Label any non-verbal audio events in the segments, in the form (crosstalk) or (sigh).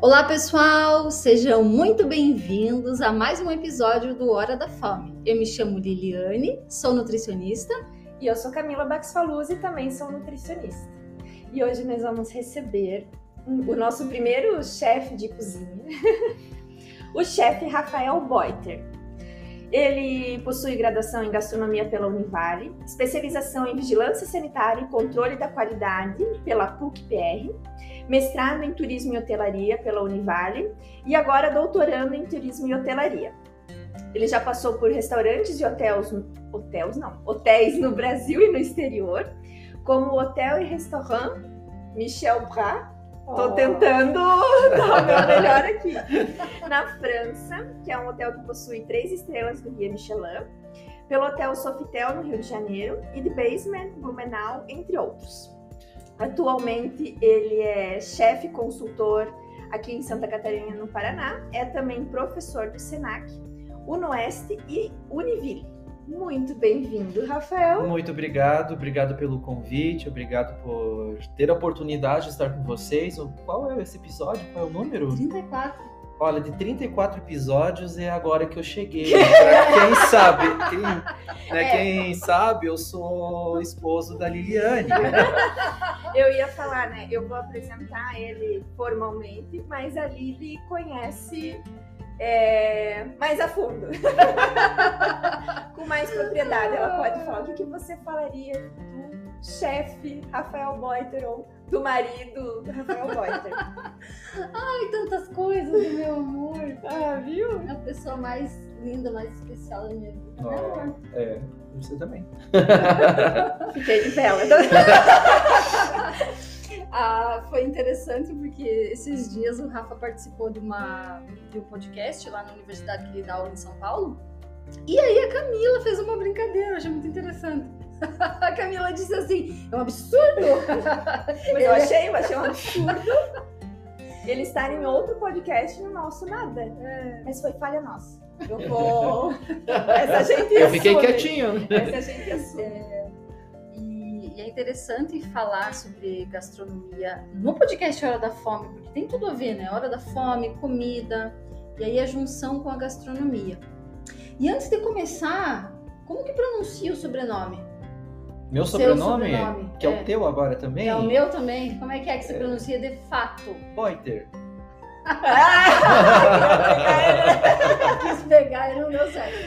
Olá, pessoal! Sejam muito bem-vindos a mais um episódio do Hora da Fome. Eu me chamo Liliane, sou nutricionista. E eu sou Camila Baxfaluz e também sou nutricionista. E hoje nós vamos receber o nosso primeiro chefe de cozinha, (laughs) o chefe Rafael Boiter. Ele possui graduação em gastronomia pela Univale, especialização em vigilância sanitária e controle da qualidade pela PUC-PR, mestrado em turismo e hotelaria pela Univale e agora doutorando em turismo e hotelaria. Ele já passou por restaurantes e hotéis, hotéis não, hotéis no Brasil e no exterior, como o Hotel e Restaurant Michel Bras Tô oh. tentando (laughs) dar o meu melhor (laughs) aqui. Na França, que é um hotel que possui três estrelas do Guia Michelin, pelo Hotel Sofitel no Rio de Janeiro e The Basement Blumenau, entre outros. Atualmente ele é chefe consultor aqui em Santa Catarina, no Paraná, é também professor do Senac, Unoeste e Univille. Muito bem-vindo, Rafael. Muito obrigado, obrigado pelo convite, obrigado por ter a oportunidade de estar com vocês. Qual é esse episódio? Qual é o número? 34. Olha, de 34 episódios é agora que eu cheguei. (laughs) quem sabe, quem, né, é. quem sabe, eu sou esposo da Liliane. (laughs) Eu ia falar, né? Eu vou apresentar ele formalmente, mas a Lili conhece é, mais a fundo, (laughs) com mais propriedade. Ela pode falar o que, que você falaria do chefe Rafael Boiter ou do marido Rafael Boiter. (laughs) Ai, tantas coisas, meu amor. Ah, viu? É a pessoa mais linda, mais especial da minha vida. Oh, é, você também. (laughs) Fiquei de vela. (laughs) Ah, foi interessante porque esses dias o Rafa participou de, uma, de um podcast lá na universidade que ele dá aula em São Paulo. E aí a Camila fez uma brincadeira, eu achei muito interessante. A Camila disse assim: é um absurdo! (laughs) Mas eu achei, eu achei um absurdo ele estar em outro podcast e no nosso nada. É. Mas foi falha nossa. Eu vou. (laughs) Essa gente Eu fiquei quietinho. Né? Essa gente assume. É... E é interessante falar sobre gastronomia no podcast Hora da Fome, porque tem tudo a ver, né? Hora da fome, comida, e aí a junção com a gastronomia. E antes de começar, como que pronuncia o sobrenome? Meu sobrenome? sobrenome? Que é. é. o teu agora também? É o meu também. Como é que é que se é. pronuncia de fato? Poiter. (laughs) Quis pegar e não deu certo.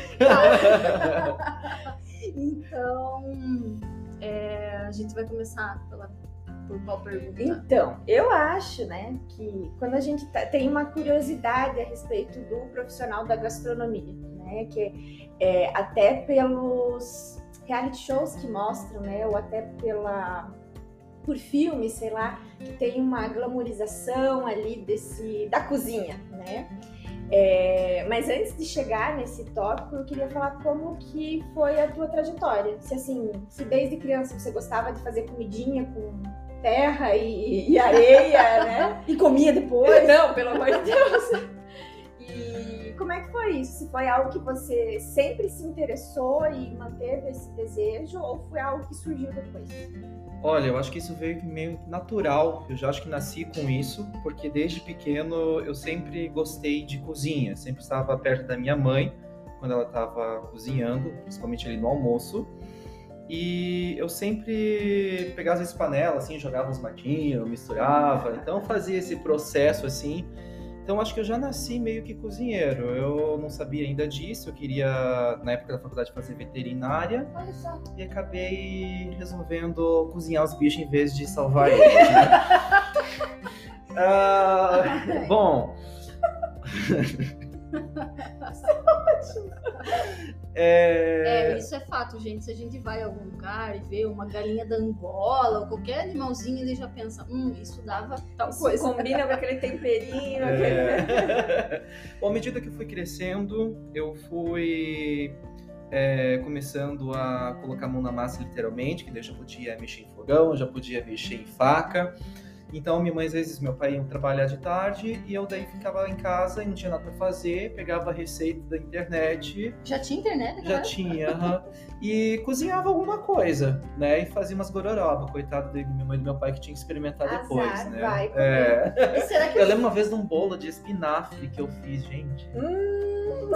então, é, a gente vai começar pela, por qual pergunta? Então, eu acho, né, que quando a gente tá, tem uma curiosidade a respeito do profissional da gastronomia, né, que é, até pelos reality shows que mostram, né, ou até pela por filme, sei lá, que tem uma glamorização ali desse da cozinha, né? É, mas antes de chegar nesse tópico, eu queria falar como que foi a tua trajetória. Se assim, se desde criança você gostava de fazer comidinha com terra e, e areia, né? (laughs) E comia depois? Não, pelo amor de Deus. (laughs) E como é que foi isso? Foi algo que você sempre se interessou e manteve esse desejo ou foi algo que surgiu depois? Olha, eu acho que isso veio meio natural. Eu já acho que nasci com isso, porque desde pequeno eu sempre gostei de cozinha. Sempre estava perto da minha mãe quando ela estava cozinhando, principalmente ali no almoço. E eu sempre pegava as panelas, assim, jogava uns matinhos, misturava. Então fazia esse processo assim então acho que eu já nasci meio que cozinheiro. Eu não sabia ainda disso, eu queria, na época da faculdade, fazer veterinária. E acabei resolvendo cozinhar os bichos em vez de salvar eles. Né? (laughs) uh, bom. (laughs) (laughs) É... é... isso é fato, gente. Se a gente vai a algum lugar e vê uma galinha da Angola ou qualquer animalzinho, ele já pensa, hum, isso dava tal isso coisa. Combina com aquele temperinho. É... Aquele... (laughs) Bom, à medida que eu fui crescendo, eu fui é, começando a colocar a mão na massa literalmente, que daí eu já podia mexer em fogão, já podia mexer em faca. Então, minha mãe, às vezes, meu pai ia trabalhar de tarde e eu daí ficava em casa e não tinha nada pra fazer, pegava a receita da internet. Já tinha internet? Já tinha. E cozinhava alguma coisa, né? E fazia umas gororoba, coitado de minha mãe e do meu pai que tinha que experimentar Azar, depois, né? vai é. E será que Eu lembro uma vez de um bolo de espinafre que eu fiz, gente. Hum,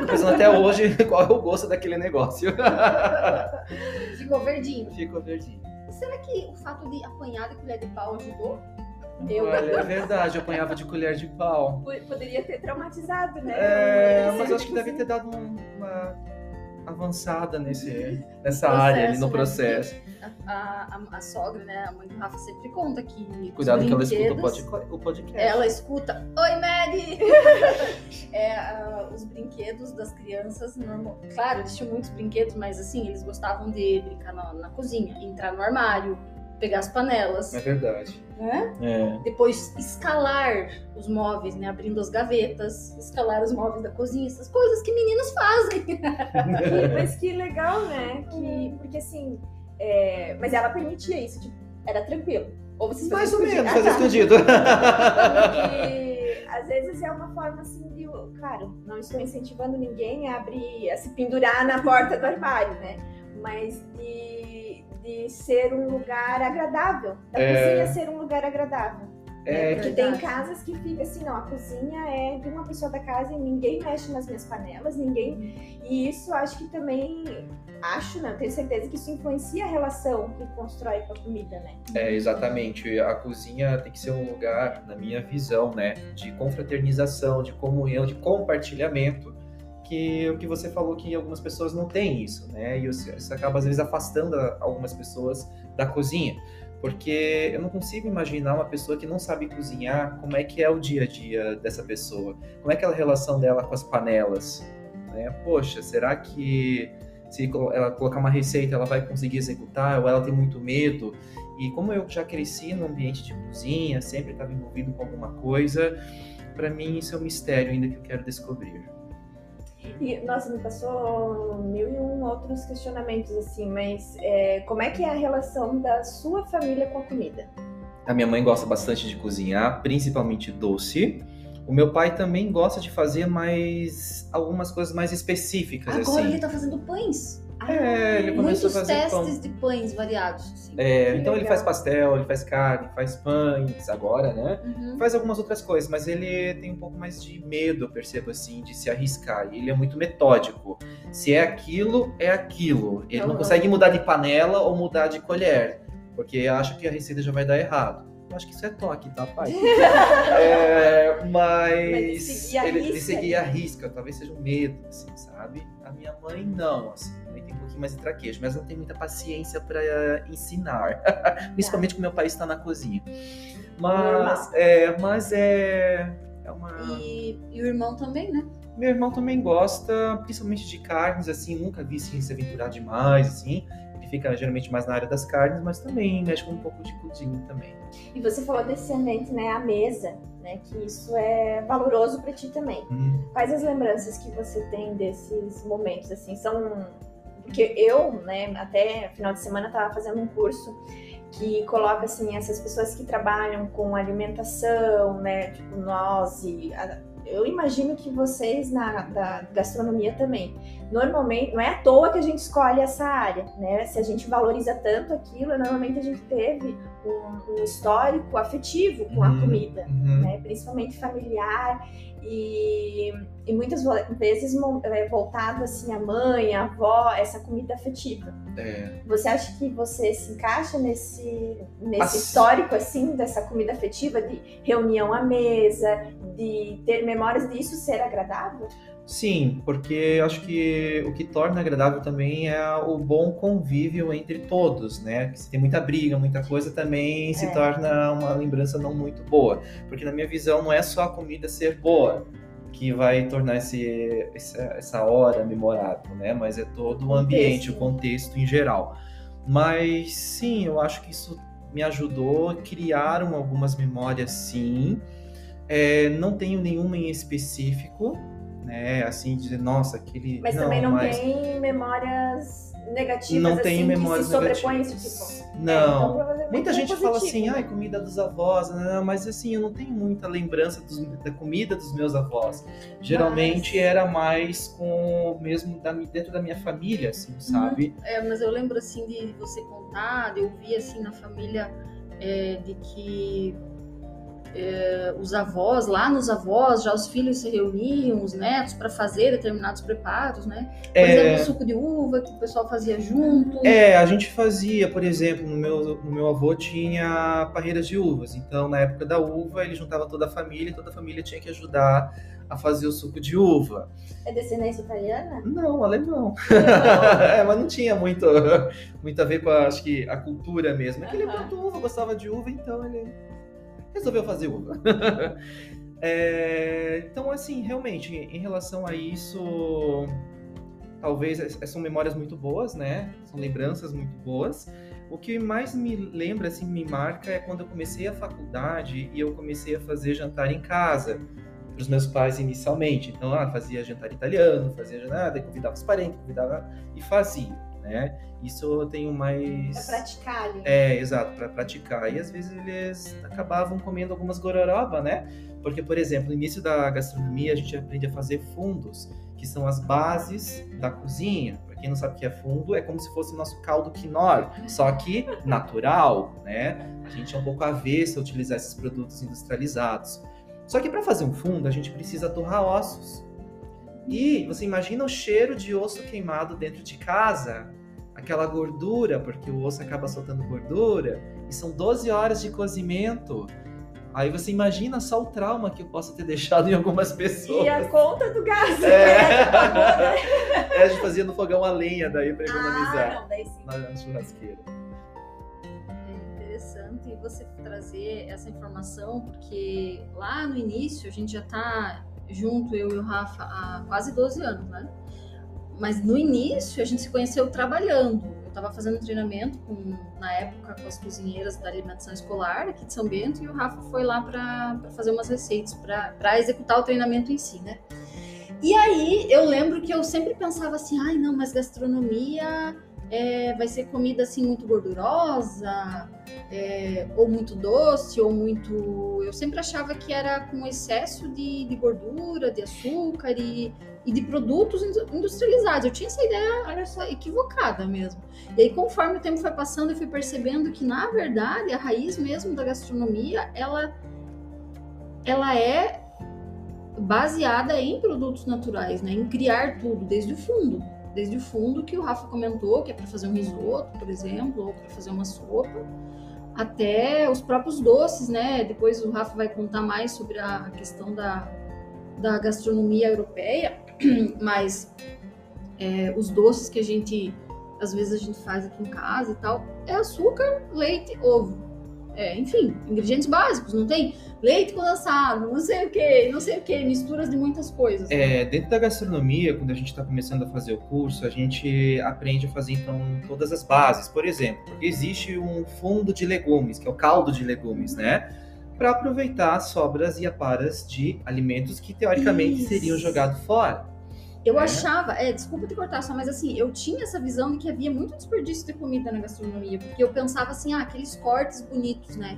Tô pensando até hoje (laughs) qual é o gosto daquele negócio. ficou verdinho? Ficou verdinho. Será que o fato de apanhar de colher de pau ajudou? Eu- Olha, é verdade, eu apanhava de colher de pau. po- poderia ter traumatizado, né? É, mas eu acho que deve ter dado um- uma avançada nesse, nessa área ali no né? processo. A, a- a sogra, né, a mãe do Rafa sempre conta que. Cuidado que ela escuta o pod- o podcast. Ela escuta, oi Mary! (laughs) É, ah, os brinquedos das crianças, normal... claro, eles tinham muitos brinquedos, mas assim, eles gostavam de brincar na, na cozinha, entrar no armário, pegar as panelas, É verdade. né? É. Depois escalar os móveis, né? Abrindo as gavetas, escalar os móveis da cozinha, essas coisas que meninos fazem. (laughs) Que- mas que legal, né? Que, porque assim, é, mas ela permitia isso, tipo, era tranquilo. Ou vocês Mais ou menos, fazer Ah, tá. escondido. Porque às vezes é uma forma assim de, claro, não estou incentivando ninguém a abrir, a se pendurar na porta do armário, né? Mas de, de ser um lugar agradável, da É. cozinha ser um lugar agradável. É, Porque que- tem casas que fica assim, não, a cozinha é de uma pessoa da casa e ninguém mexe nas minhas panelas, ninguém. E isso acho que também acho, não, tenho certeza que isso influencia a relação que constrói com a comida, né? É, exatamente. A cozinha tem que ser um lugar, na minha visão, né, de confraternização, de comunhão, de compartilhamento, que o que você falou que algumas pessoas não têm isso, né? E isso acaba às vezes afastando a- algumas pessoas da cozinha. Porque eu não consigo imaginar uma pessoa que não sabe cozinhar, como é que é o dia a dia dessa pessoa, como é aquela relação dela com as panelas, né? Poxa, será que se ela colocar uma receita ela vai conseguir executar ou ela tem muito medo? E como eu já cresci no ambiente de cozinha, sempre estava envolvido com alguma coisa, para mim isso é um mistério ainda que eu quero descobrir. E, nossa, me passou mil e um outros questionamentos, assim, mas é, como é que é a relação da sua família com a comida? A minha mãe gosta bastante de cozinhar, principalmente doce. O meu pai também gosta de fazer mais algumas coisas mais específicas Agora assim. ele tá fazendo pães. É, ele começou Muitos a fazer pão. testes de pães variados. assim. É, Que então ele legal. faz pastel, ele faz carne, faz pães agora, né? Uhum. Faz algumas outras coisas, mas ele tem um pouco mais de medo, eu percebo assim, de se arriscar. E ele é muito metódico. Se é aquilo, é aquilo. Ele não Uhum. consegue mudar de panela ou mudar de colher, porque acha que a receita já vai dar errado. Eu acho que isso é toque, tá, pai? (laughs) É, mas Mas ele seguia a risca, né? risca, talvez seja um medo, assim, sabe? A minha mãe não, assim, a mãe tem um pouquinho mais de traquejo, mas não tem muita paciência para ensinar, (laughs) principalmente quando meu pai está na cozinha. Mas é, mas é, é uma. E, e o irmão também, né? Meu irmão também gosta, principalmente de carnes, assim, nunca vi assim, se aventurar demais, assim. Fica geralmente mais na área das carnes, mas também mexe com um pouco de cozinha também. E você falou desse ambiente, né, a mesa, né, que isso é valoroso para ti também. Hum, Quais as lembranças que você tem desses momentos, assim, são... Porque eu, né, até final de semana tava fazendo um curso que coloca, assim, essas pessoas que trabalham com alimentação, né, tipo nós e... a- Eu imagino que vocês na da gastronomia também. Normalmente, não é à toa que a gente escolhe essa área, né? Se a gente valoriza tanto aquilo, normalmente a gente teve um, um histórico afetivo com a Uhum. comida uhum. né, principalmente familiar e, e muitas vezes é, voltado assim à mãe, à avó, essa comida afetiva. É, Você acha que você se encaixa nesse, nesse As- histórico assim dessa comida afetiva de reunião à mesa, de ter memórias disso ser agradável? Sim, porque eu acho que o que torna agradável também é o bom convívio entre todos, né? Que se tem muita briga, muita coisa, também se É. torna uma lembrança não muito boa. Porque na minha visão não é só a comida ser boa que vai tornar esse, essa, essa hora memorável, né? Mas é todo o ambiente, o contexto em geral. Mas sim, eu acho que isso me ajudou a criar um- algumas memórias, sim. É, não tenho nenhuma em específico, né? Assim, dizer, nossa, aquele. Mas também não mas... tem memórias negativas, Não assim, tenho memórias que se sobrepõem, negativas. tipo... Não. É, então, Muita é gente fala positivo, assim, né? ai, comida dos avós, né? mas assim, eu não tenho muita lembrança dos- da comida dos meus avós. Geralmente Mas- era mais com mesmo da- dentro da minha família, assim, sabe? É, mas eu lembro assim de você contar, de eu ouvir assim na família é, de que é, os avós, lá nos avós, já os filhos se reuniam, os netos, para fazer determinados preparos, né? Por É, exemplo, o suco de uva que o pessoal fazia junto. É, a gente fazia, por exemplo, no meu, no meu avô tinha parreiras de uvas. Então, na época da uva, ele juntava toda a família e toda a família tinha que ajudar a fazer o suco de uva. É descendência italiana? Não, alemão. (laughs) é, mas não tinha muito, muito a ver com a, acho que a cultura mesmo. É que ele Aham. plantou uva, gostava de uva, então ele resolveu fazer uva. (laughs) É, então, assim, realmente, em relação a isso, talvez são memórias muito boas, né? São lembranças muito boas. O que mais me lembra, assim, me marca é quando eu comecei a faculdade e eu comecei a fazer jantar em casa para os meus pais inicialmente. Então, ah, fazia jantar italiano, fazia jantar, convidava os parentes, convidava e fazia, né? Isso eu tenho mais Pra praticar ali. é, exato, para praticar. E às vezes eles acabavam comendo algumas gororoba, né? Porque, por exemplo, no início da gastronomia a gente aprende a fazer fundos, que são as bases da cozinha. Para quem não sabe o que é fundo, é como se fosse o nosso caldo quinor, só que natural, né? A gente é um pouco avesso a utilizar esses produtos industrializados. Só que para fazer um fundo, a gente precisa torrar ossos. E você imagina o cheiro de osso queimado dentro de casa, aquela gordura, porque o osso acaba soltando gordura, e são 12 horas de cozimento. Aí você imagina só o trauma que eu possa ter (laughs) deixado em algumas pessoas. E a conta do gás. É. pagou, né? (laughs) É, a gente fazia no fogão a lenha daí pra economizar Ah, não, daí sim. na, na churrasqueira. É interessante você trazer essa informação, porque lá no início a gente já tá junto, eu e o Rafa, há quase 12 anos, né? Mas no início a gente se conheceu trabalhando. Eu estava fazendo treinamento com, na época com as cozinheiras da alimentação escolar aqui de São Bento e o Rafa foi lá para fazer umas receitas, para executar o treinamento em si, né? E aí eu lembro que eu sempre pensava assim, ai não, mas gastronomia é, vai ser comida assim muito gordurosa, é, ou muito doce, ou muito. Eu sempre achava que era com excesso de, de gordura, de açúcar e, e de produtos indu- industrializados. Eu tinha essa ideia Olha só. equivocada mesmo. E aí, conforme o tempo foi passando, eu fui percebendo que, na verdade, a raiz mesmo da gastronomia, ela, ela é baseada em produtos naturais, né? Em criar tudo desde o fundo. Desde o fundo que o Rafa comentou, que é para fazer um risoto, por exemplo, ou para fazer uma sopa, até os próprios doces, né? Depois o Rafa vai contar mais sobre a questão da, da gastronomia europeia, (clears throat) mas é, os doces que a gente às vezes a gente faz aqui em casa e tal, é açúcar, leite, ovo. É, enfim, ingredientes básicos, não tem leite condensado, não sei o que, não sei o que, misturas de muitas coisas. É, dentro da gastronomia, quando a gente está começando a fazer o curso, a gente aprende a fazer então todas as bases. Por exemplo, existe um fundo de legumes, que é o caldo de legumes, né? Para aproveitar as sobras e aparas de alimentos que teoricamente Isso. seriam jogados fora. Eu É. achava, é, desculpa te cortar só, mas assim, eu tinha essa visão de que havia muito desperdício de comida na gastronomia, porque eu pensava assim, ah, aqueles cortes bonitos, né?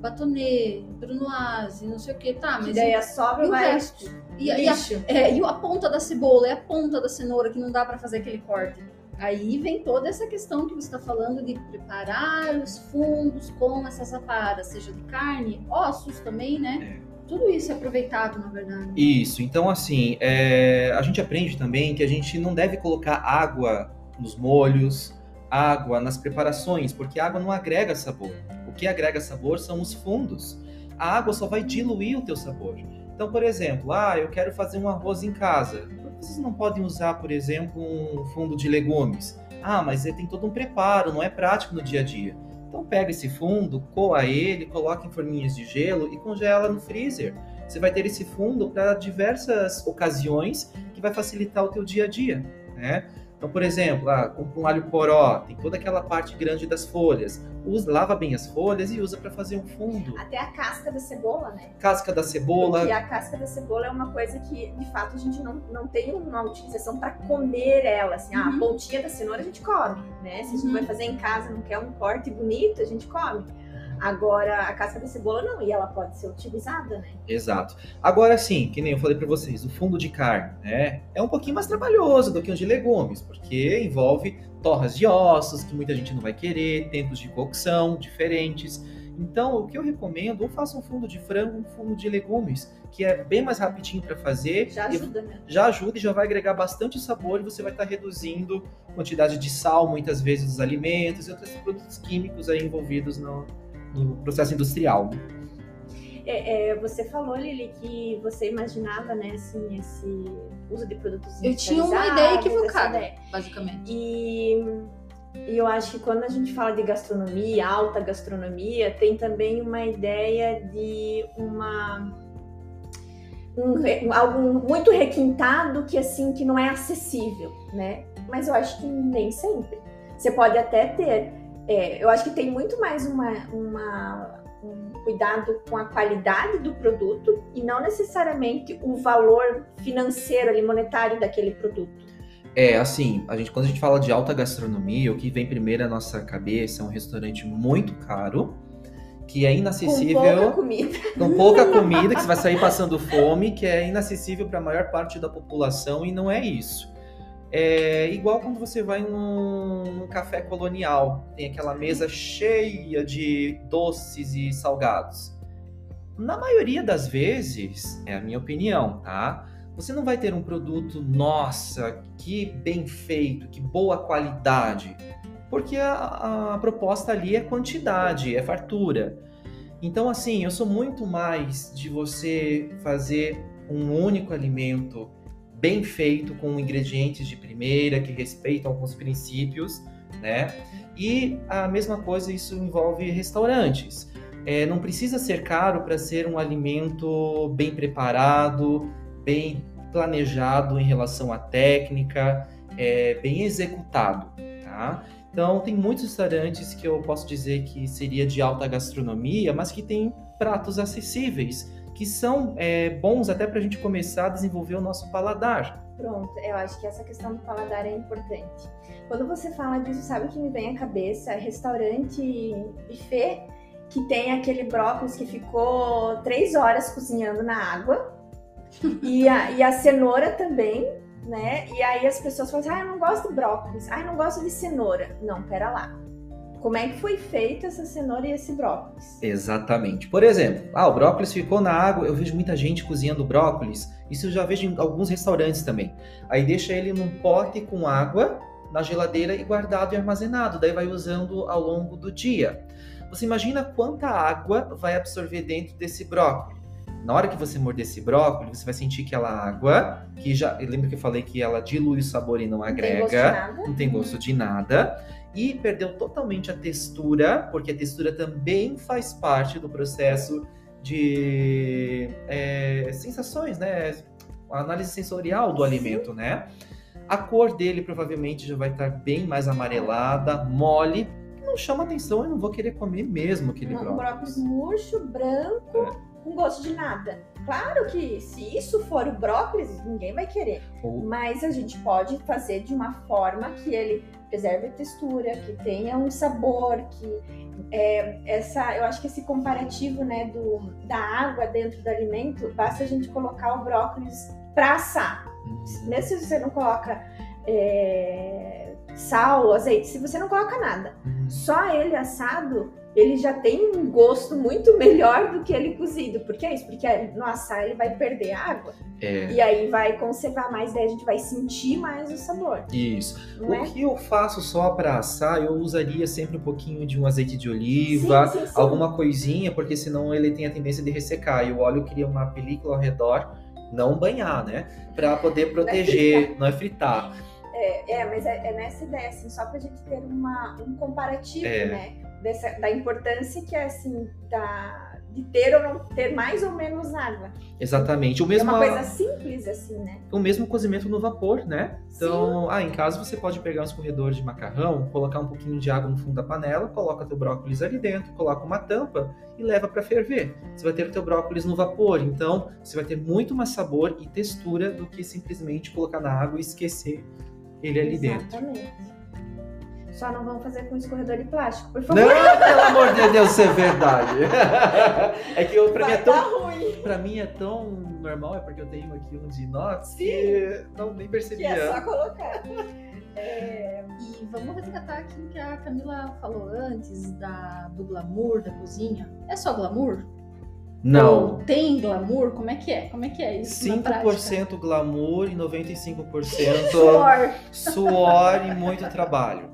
Batonê, brunoise, não sei o que, tá, Que mas daí e, a sobra e o vai. resto? E, a- e a, lixo. é, e a ponta da cebola, e a ponta da cenoura, que não dá pra fazer aquele corte. Aí vem toda essa questão que você está falando de preparar os fundos com essas aparas, seja de carne, ossos também, né? Tudo isso é aproveitado, na verdade. Isso, então assim, é, a gente aprende também que a gente não deve colocar água nos molhos, água nas preparações, porque a água não agrega sabor. O que agrega sabor são os fundos. A água só vai diluir o teu sabor. Então, por exemplo, ah, eu quero fazer um arroz em casa. Vocês não podem usar, por exemplo, um fundo de legumes. Ah, mas ele tem todo um preparo, não é prático no dia a dia. Então pega esse fundo, coa ele, coloca em forminhas de gelo e congela no freezer. Você vai ter esse fundo para diversas ocasiões que vai facilitar o teu dia a dia, né? Então, por exemplo, ah, compra um alho poró, tem toda aquela parte grande das folhas. Usa, lava bem as folhas e usa para fazer um fundo. Até a casca da cebola, né? Casca da cebola. Porque a casca da cebola é uma coisa que, de fato, a gente não, não tem uma utilização para comer ela. Assim, ah, Uhum. a pontinha da cenoura a gente come, né? Se a gente Uhum. vai fazer em casa, não quer um corte bonito, a gente come. Agora, a casca da cebola não, e ela pode ser utilizada, né? Exato. Agora sim, que nem eu falei para vocês, o fundo de carne, né, é um pouquinho mais trabalhoso do que o de legumes, porque envolve torras de ossos que muita gente não vai querer, tempos de cocção diferentes. Então, o que eu recomendo, ou faça um fundo de frango, um fundo de legumes, que é bem mais rapidinho para fazer. Já ajuda, né? já ajuda e já vai agregar bastante sabor e você vai estar reduzindo a quantidade de sal, muitas vezes, dos alimentos e outros produtos químicos aí envolvidos no, no processo industrial. É, é, você falou, Lili, que você imaginava, né, assim, esse uso de produtos Eu tinha uma ideia equivocada, ideia. basicamente. E, e eu acho que quando a gente fala de gastronomia, alta gastronomia, tem também uma ideia de uma um, algo muito requintado que assim que não é acessível, né? Mas eu acho que nem sempre. Você pode até ter. É, eu acho que tem muito mais uma, uma- um cuidado com a qualidade do produto e não necessariamente o valor financeiro ali monetário daquele produto. É, assim, a gente, quando a gente fala de alta gastronomia, o que vem primeiro à nossa cabeça é um restaurante muito caro, que é Com inacessível, pouca comida. (laughs) com pouca comida, que você vai sair passando fome, que é inacessível para a maior parte da população, e não é isso. É igual quando você vai num, num café colonial, tem aquela mesa cheia de doces e salgados. Na maioria das vezes, é a minha opinião, tá? Você não vai ter um produto, nossa, que bem feito, que boa qualidade. Porque a, a proposta ali é quantidade, é fartura. Então, assim, eu sou muito mais de você fazer um único alimento bem feito, com ingredientes de primeira, que respeitam alguns princípios, né? E a mesma coisa, isso envolve restaurantes. É, não precisa ser caro para ser um alimento bem preparado, bem planejado em relação à técnica, é, bem executado, tá? Então, tem muitos restaurantes que eu posso dizer que seria de alta gastronomia, mas que tem pratos acessíveis, que são é, bons até para a gente começar a desenvolver o nosso paladar. Pronto, eu acho que essa questão do paladar é importante. Quando você fala disso, sabe o que me vem à cabeça? Restaurante buffet que tem aquele brócolis que ficou três horas cozinhando na água e a, e a cenoura também, né? E aí as pessoas falam assim, ah, eu não gosto de brócolis, ah, eu não gosto de cenoura. Não, pera lá. Como é que foi feita essa cenoura e esse brócolis? Exatamente. Por exemplo, ah, o brócolis ficou na água, eu vejo muita gente cozinhando brócolis, isso eu já vejo em alguns restaurantes também. Aí deixa ele num pote com água na geladeira e guardado e armazenado, daí vai usando ao longo do dia. Você imagina quanta água vai absorver dentro desse brócolis? Na hora que você morder esse brócolis, você vai sentir que aquela água, que já, lembra que eu falei que ela dilui o sabor e não Não tem gosto de agrega, nada? não tem gosto de nada e perdeu totalmente a textura, porque a textura também faz parte do processo de é, sensações, né? A análise sensorial do Sim. alimento, né? A cor dele provavelmente já vai estar bem mais amarelada, mole, não chama atenção, eu não vou querer comer mesmo aquele Um brócolis. brócolis murcho, branco, com gosto de nada. Claro que se isso for o brócolis, ninguém vai querer. Ou- Mas a gente pode fazer de uma forma que ele preserve a textura, que tenha um sabor, que é, essa, eu acho que esse comparativo, né, do, da água dentro do alimento, basta a gente colocar o brócolis para assar. Uhum. Mesmo se você não coloca é, sal, azeite, se você não coloca nada, Uhum. só ele assado, ele já tem um gosto muito (laughs) melhor do que ele cozido. Por que isso? Porque no assar ele vai perder água É, e aí vai conservar mais, daí a gente vai sentir mais o sabor, isso. não O é? que eu faço só para assar, eu usaria sempre um pouquinho de um azeite de oliva, Sim, sim, sim. alguma coisinha, porque senão ele tem a tendência de ressecar. E o óleo cria uma película ao redor, não banhar, né? Para poder proteger, não é fritar. É, é, mas é, é nessa ideia, assim, só pra gente ter uma, um comparativo, É. né? Dessa, da importância que é, assim, da, de ter ou não ter mais ou menos água. Exatamente. O É mesmo, uma coisa simples assim, né? o mesmo cozimento no vapor, né? Então, ah, em casa você pode pegar um escorredor de macarrão, colocar um pouquinho de água no fundo da panela, coloca teu brócolis ali dentro, coloca uma tampa e leva para ferver. Você vai ter o teu brócolis no vapor, então você vai ter muito mais sabor e textura do que simplesmente colocar na água e esquecer ele ali dentro. Exatamente. Só não vamos fazer com escorredor de plástico, por favor. Não, pelo amor de Deus, isso é verdade. (laughs) é que eu, pra, mim é Vai tão, dar ruim. pra mim é tão normal, é porque eu tenho aqui um de inox que não nem Que percebia. é só colocar. É, E vamos resgatar aquilo que a Camila falou antes da, do glamour da cozinha. É só glamour? Não. Ou tem glamour? Como é que é? Como é que é isso na prática? 5% glamour e 95% (laughs) suor. suor e muito trabalho.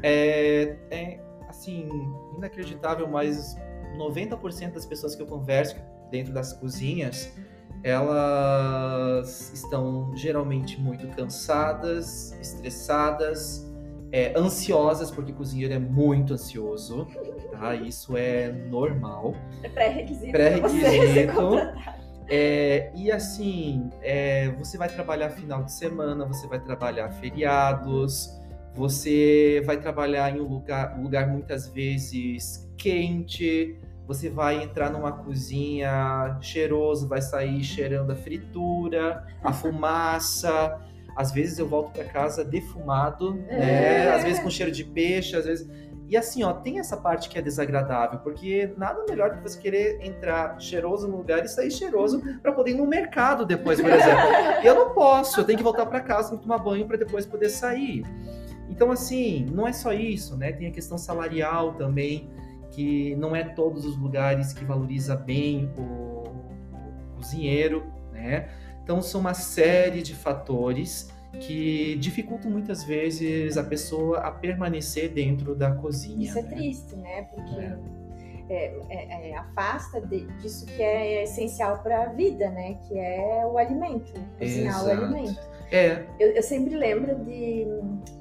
É, é, assim, inacreditável, mas 90% das pessoas que eu converso dentro das cozinhas, elas estão geralmente muito cansadas, estressadas, é, ansiosas, porque cozinheiro é muito ansioso, tá? Isso é normal. É pré-requisito. (laughs) Pré-requisito. É, e assim, é, você vai trabalhar final de semana, você vai trabalhar feriados, você vai trabalhar em um lugar, lugar muitas vezes quente, você vai entrar numa cozinha cheiroso, vai sair cheirando a fritura, a fumaça. Às vezes eu volto para casa defumado, né? É. Às vezes com cheiro de peixe, às vezes. E assim, ó, tem essa parte que é desagradável, porque nada melhor do que você querer entrar cheiroso no lugar e sair cheiroso para poder ir no mercado depois, por exemplo. Eu não posso, eu tenho que voltar para casa, tomar banho para depois poder sair. Então, assim, não é só isso, né? Tem a questão salarial também, que não é todos os lugares que valoriza bem o cozinheiro, né? Então, são uma série de fatores que dificultam muitas vezes a pessoa a permanecer dentro da cozinha. Isso é né? triste, né? Porque é, é- é, afasta de- disso que é essencial para a vida, né? Que é o alimento, cozinhar o Exato. alimento. É, Eu, eu sempre lembro de,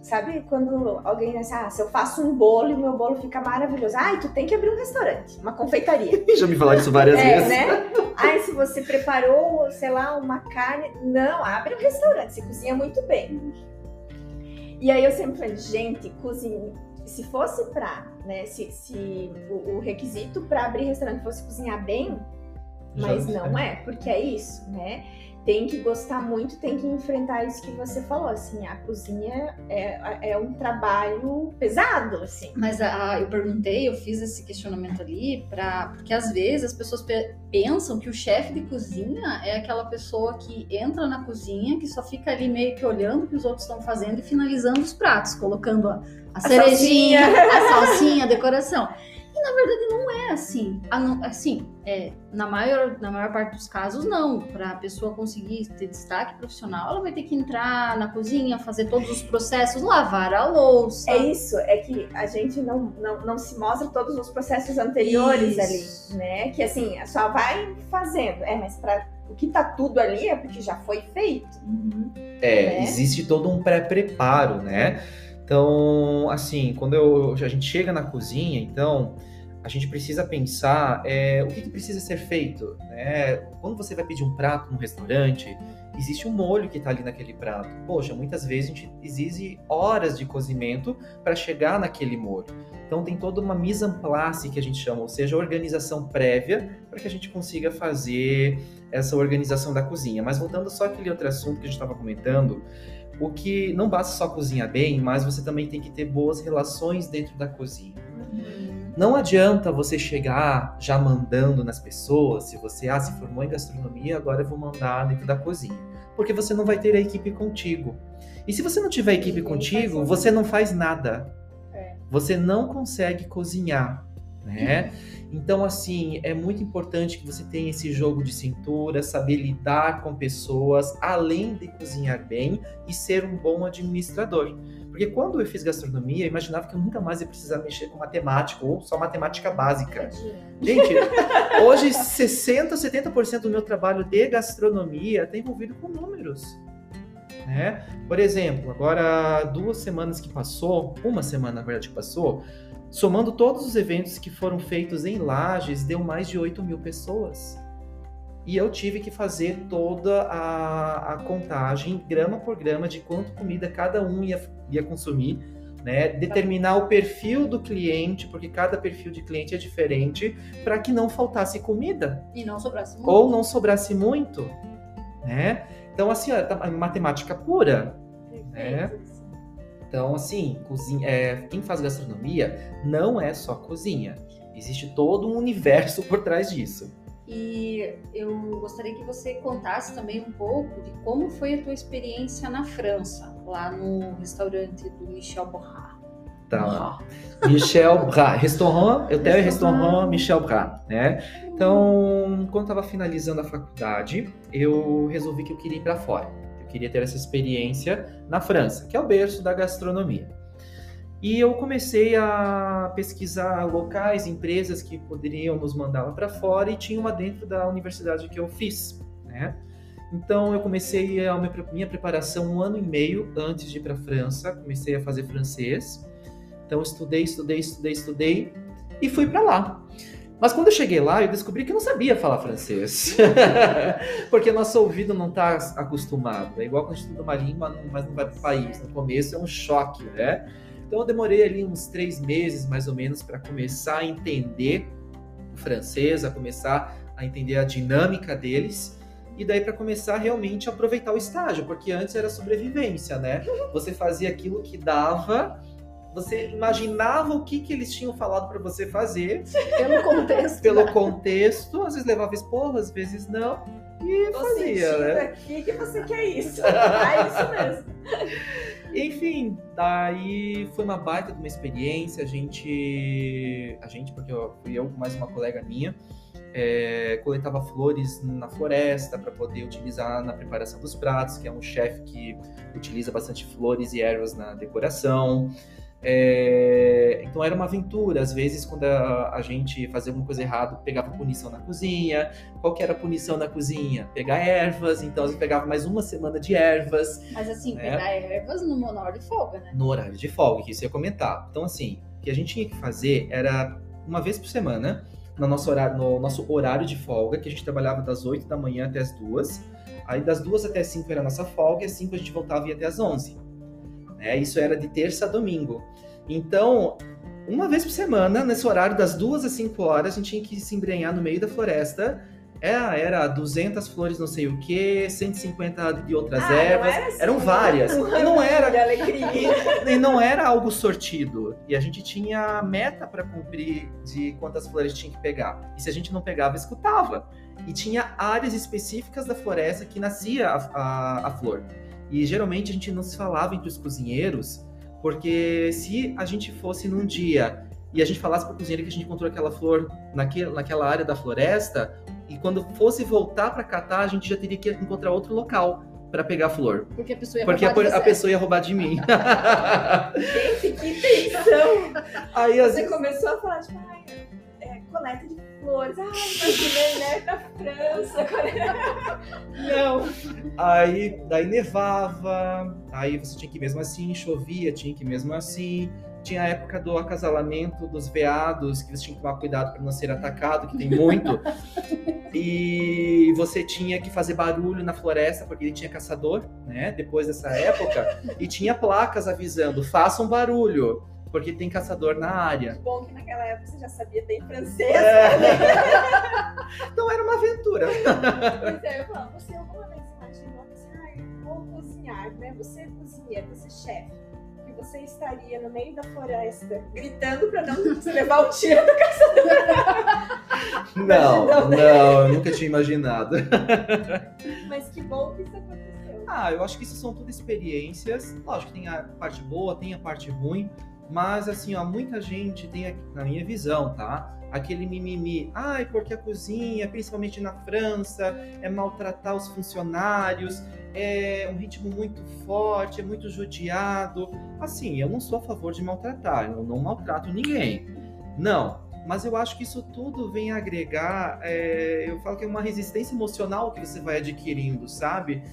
sabe, quando alguém diz assim, ah, se eu faço um bolo e o meu bolo fica maravilhoso. Ai, tu tem que abrir um restaurante, uma confeitaria. (laughs) já me falaram isso várias É, vezes. né? Ai, se você preparou, sei lá, uma carne. Não, abre um restaurante, você cozinha muito bem. E aí eu sempre falei, gente, cozinha. Se fosse pra, né? Se, se o, o requisito pra abrir restaurante fosse cozinhar bem, mas Já- não é, porque é isso, né? Tem que gostar muito, tem que enfrentar isso que você falou, assim, a cozinha é, é um trabalho pesado, assim. Mas ah, eu perguntei, eu fiz esse questionamento ali, pra, porque às vezes as pessoas pe- pensam que o chefe de cozinha é aquela pessoa que entra na cozinha, que só fica ali meio que olhando o que os outros estão fazendo e finalizando os pratos, colocando a, a cerejinha, a salsinha, a decoração. E na verdade não é assim. Assim, é, na, maior, na maior parte dos casos, não. Para a pessoa conseguir ter destaque profissional, ela vai ter que entrar na cozinha, fazer todos os processos, lavar a louça. É isso, é que a gente não, não, não se mostra todos os processos anteriores Isso. ali, né? Que assim, só vai fazendo. É, mas para o que tá tudo ali é porque já foi feito. Uhum. É, né? existe todo um pré-preparo, né? Então, assim, quando eu- a gente chega na cozinha, então, a gente precisa pensar é, o que, que precisa ser feito, né? Quando você vai pedir um prato num restaurante, existe um molho que está ali naquele prato. Poxa, muitas vezes a gente exige horas de cozimento para chegar naquele molho. Então tem toda uma mise en place que a gente chama, ou seja, organização prévia para que a gente consiga fazer essa organização da cozinha. Mas voltando só àquele outro assunto que a gente estava comentando, o que não basta só cozinhar bem, mas você também tem que ter boas relações dentro da cozinha. Não adianta você chegar já mandando nas pessoas, se você ah, se formou em gastronomia, agora eu vou mandar dentro da cozinha. Porque você não vai ter a equipe contigo. E se você não tiver a equipe contigo, você não faz nada. É. Você não consegue cozinhar, né? Então, assim, é muito importante que você tenha esse jogo de cintura, saber lidar com pessoas, além de cozinhar bem e ser um bom administrador. Porque quando eu fiz gastronomia, eu imaginava que eu nunca mais ia precisar mexer com matemática ou só matemática básica. Gente, (laughs) hoje 60, 70% do meu trabalho de gastronomia está envolvido com números. né? Por exemplo, agora duas semanas que passou, uma semana na verdade que passou, somando todos os eventos que foram feitos em Lages, deu mais de 8 mil pessoas. E eu tive que fazer toda a, a contagem, grama por grama, de quanto comida cada um ia, ia consumir, né? Determinar o perfil do cliente, porque cada perfil de cliente é diferente, para que não faltasse comida. E não sobrasse muito. Ou não sobrasse muito, né? Então, assim, ó, tá- matemática pura. É. Então, assim, cozinha, é, quem faz gastronomia não é só cozinha. Existe todo um universo (laughs) por trás disso. E eu gostaria que você contasse também um pouco de como foi a tua experiência na França, lá no restaurante do Michel Borrat. Tá. Michel Bras, restaurant, hotel e Restaurant. restaurant Michel Bras, né? Então, quando estava finalizando a faculdade, eu resolvi que eu queria ir para fora. Queria ter essa experiência na França, que é o berço da gastronomia. E eu comecei a pesquisar locais, empresas que poderiam nos mandar lá para fora e tinha uma dentro da universidade que eu fiz, né? Então eu comecei a minha preparação um ano e meio antes de ir para a França, comecei a fazer francês. Então estudei, estudei, estudei, estudei e fui para lá. Mas quando eu cheguei lá, eu descobri que eu não sabia falar francês. (laughs) Porque nosso ouvido não está acostumado. É igual quando a gente estuda uma língua, mas não vai para o país. No começo é um choque, né? Então eu demorei ali uns três meses, mais ou menos, para começar a entender o francês, a começar a entender a dinâmica deles. E daí para começar realmente a aproveitar o estágio, porque antes era sobrevivência, né? Você fazia aquilo que dava, você imaginava o que, que eles tinham falado para você fazer, (laughs) Pelo contexto. pelo contexto, às vezes levava esporro, às vezes não, e Tô fazia, né? aqui que você quer isso. (laughs) É isso mesmo. Enfim, daí foi uma baita de uma experiência. A gente, a gente porque eu, fui eu com mais uma colega minha, é, coletava flores na floresta para poder utilizar na preparação dos pratos, que é um chefe que utiliza bastante flores e ervas na decoração. É, então era uma aventura. Às vezes, quando a, a gente fazia alguma coisa errada, pegava punição na cozinha. Qual que era a punição na cozinha? Pegar ervas. Então, a gente pegava mais uma semana de ervas Mas assim, É. pegar ervas no monor de folga, né? no horário de folga, que isso ia comentar. Então, assim, o que a gente tinha que fazer era uma vez por semana, no nosso horário, no nosso horário de folga, que a gente trabalhava das 8 da manhã até as 2. Aí das 2 até as 5 era a nossa folga, e às 5 a gente voltava e ia até as 11. Né? Isso era de terça a domingo. Então, uma vez por semana, nesse horário das 2 às 5 horas, a gente tinha que se embrenhar no meio da floresta. Era, era 200 flores não sei o que, 150 de outras Ah, não ervas. era assim, Eram uma- várias. uma (laughs) E não era (laughs) e, e não era algo sortido. E a gente tinha meta para cumprir de quantas flores tinha que pegar. E se a gente não pegava, escutava. E tinha áreas específicas da floresta que nascia a, a, a flor. E geralmente a gente não se falava entre os cozinheiros, porque se a gente fosse num dia e a gente falasse para o cozinheiro que a gente encontrou aquela flor naquele, naquela área da floresta, e quando fosse voltar para catar, a gente já teria que encontrar outro local para pegar a flor. Porque a pessoa ia Porque a, roubar de a você. pessoa ia roubar de mim. (laughs) Gente, que tensão. Aí Você vezes. começou a falar, tipo, ai, coleta de flores. Ai, imaginei, né, na França. (laughs) Não. Aí daí nevava, aí você tinha que ir mesmo assim, chovia, tinha que ir mesmo assim. Tinha a época do acasalamento dos veados, que você tinha que tomar cuidado para não ser atacado, que tem muito. e você tinha que fazer barulho na floresta, porque ele tinha caçador, né? Depois dessa época. E tinha placas avisando: façam barulho, porque tem caçador na área. Que bom que naquela época você já sabia bem francês. É. (laughs) Então era uma aventura. Pois é, eu falava, você alguma vez imaginou assim, ai, vou cozinhar, né? Você é cozinheiro, você é chefe. Você estaria no meio da floresta gritando pra não você (laughs) levar o tiro do Não, Imaginou, né? não, eu nunca tinha imaginado. (laughs) Mas que bom que isso aconteceu. Ah, eu acho que isso são tudo experiências. Lógico que tem a parte boa, tem a parte ruim, mas assim, ó, muita gente tem, na minha visão, tá? Aquele mimimi, ai, porque a cozinha, principalmente na França, é maltratar os funcionários, é um ritmo muito forte, é muito judiado. Assim, eu não sou a favor de maltratar, eu não maltrato ninguém. Não, mas eu acho que isso tudo vem agregar, é, eu falo que é uma resistência emocional que você vai adquirindo, sabe?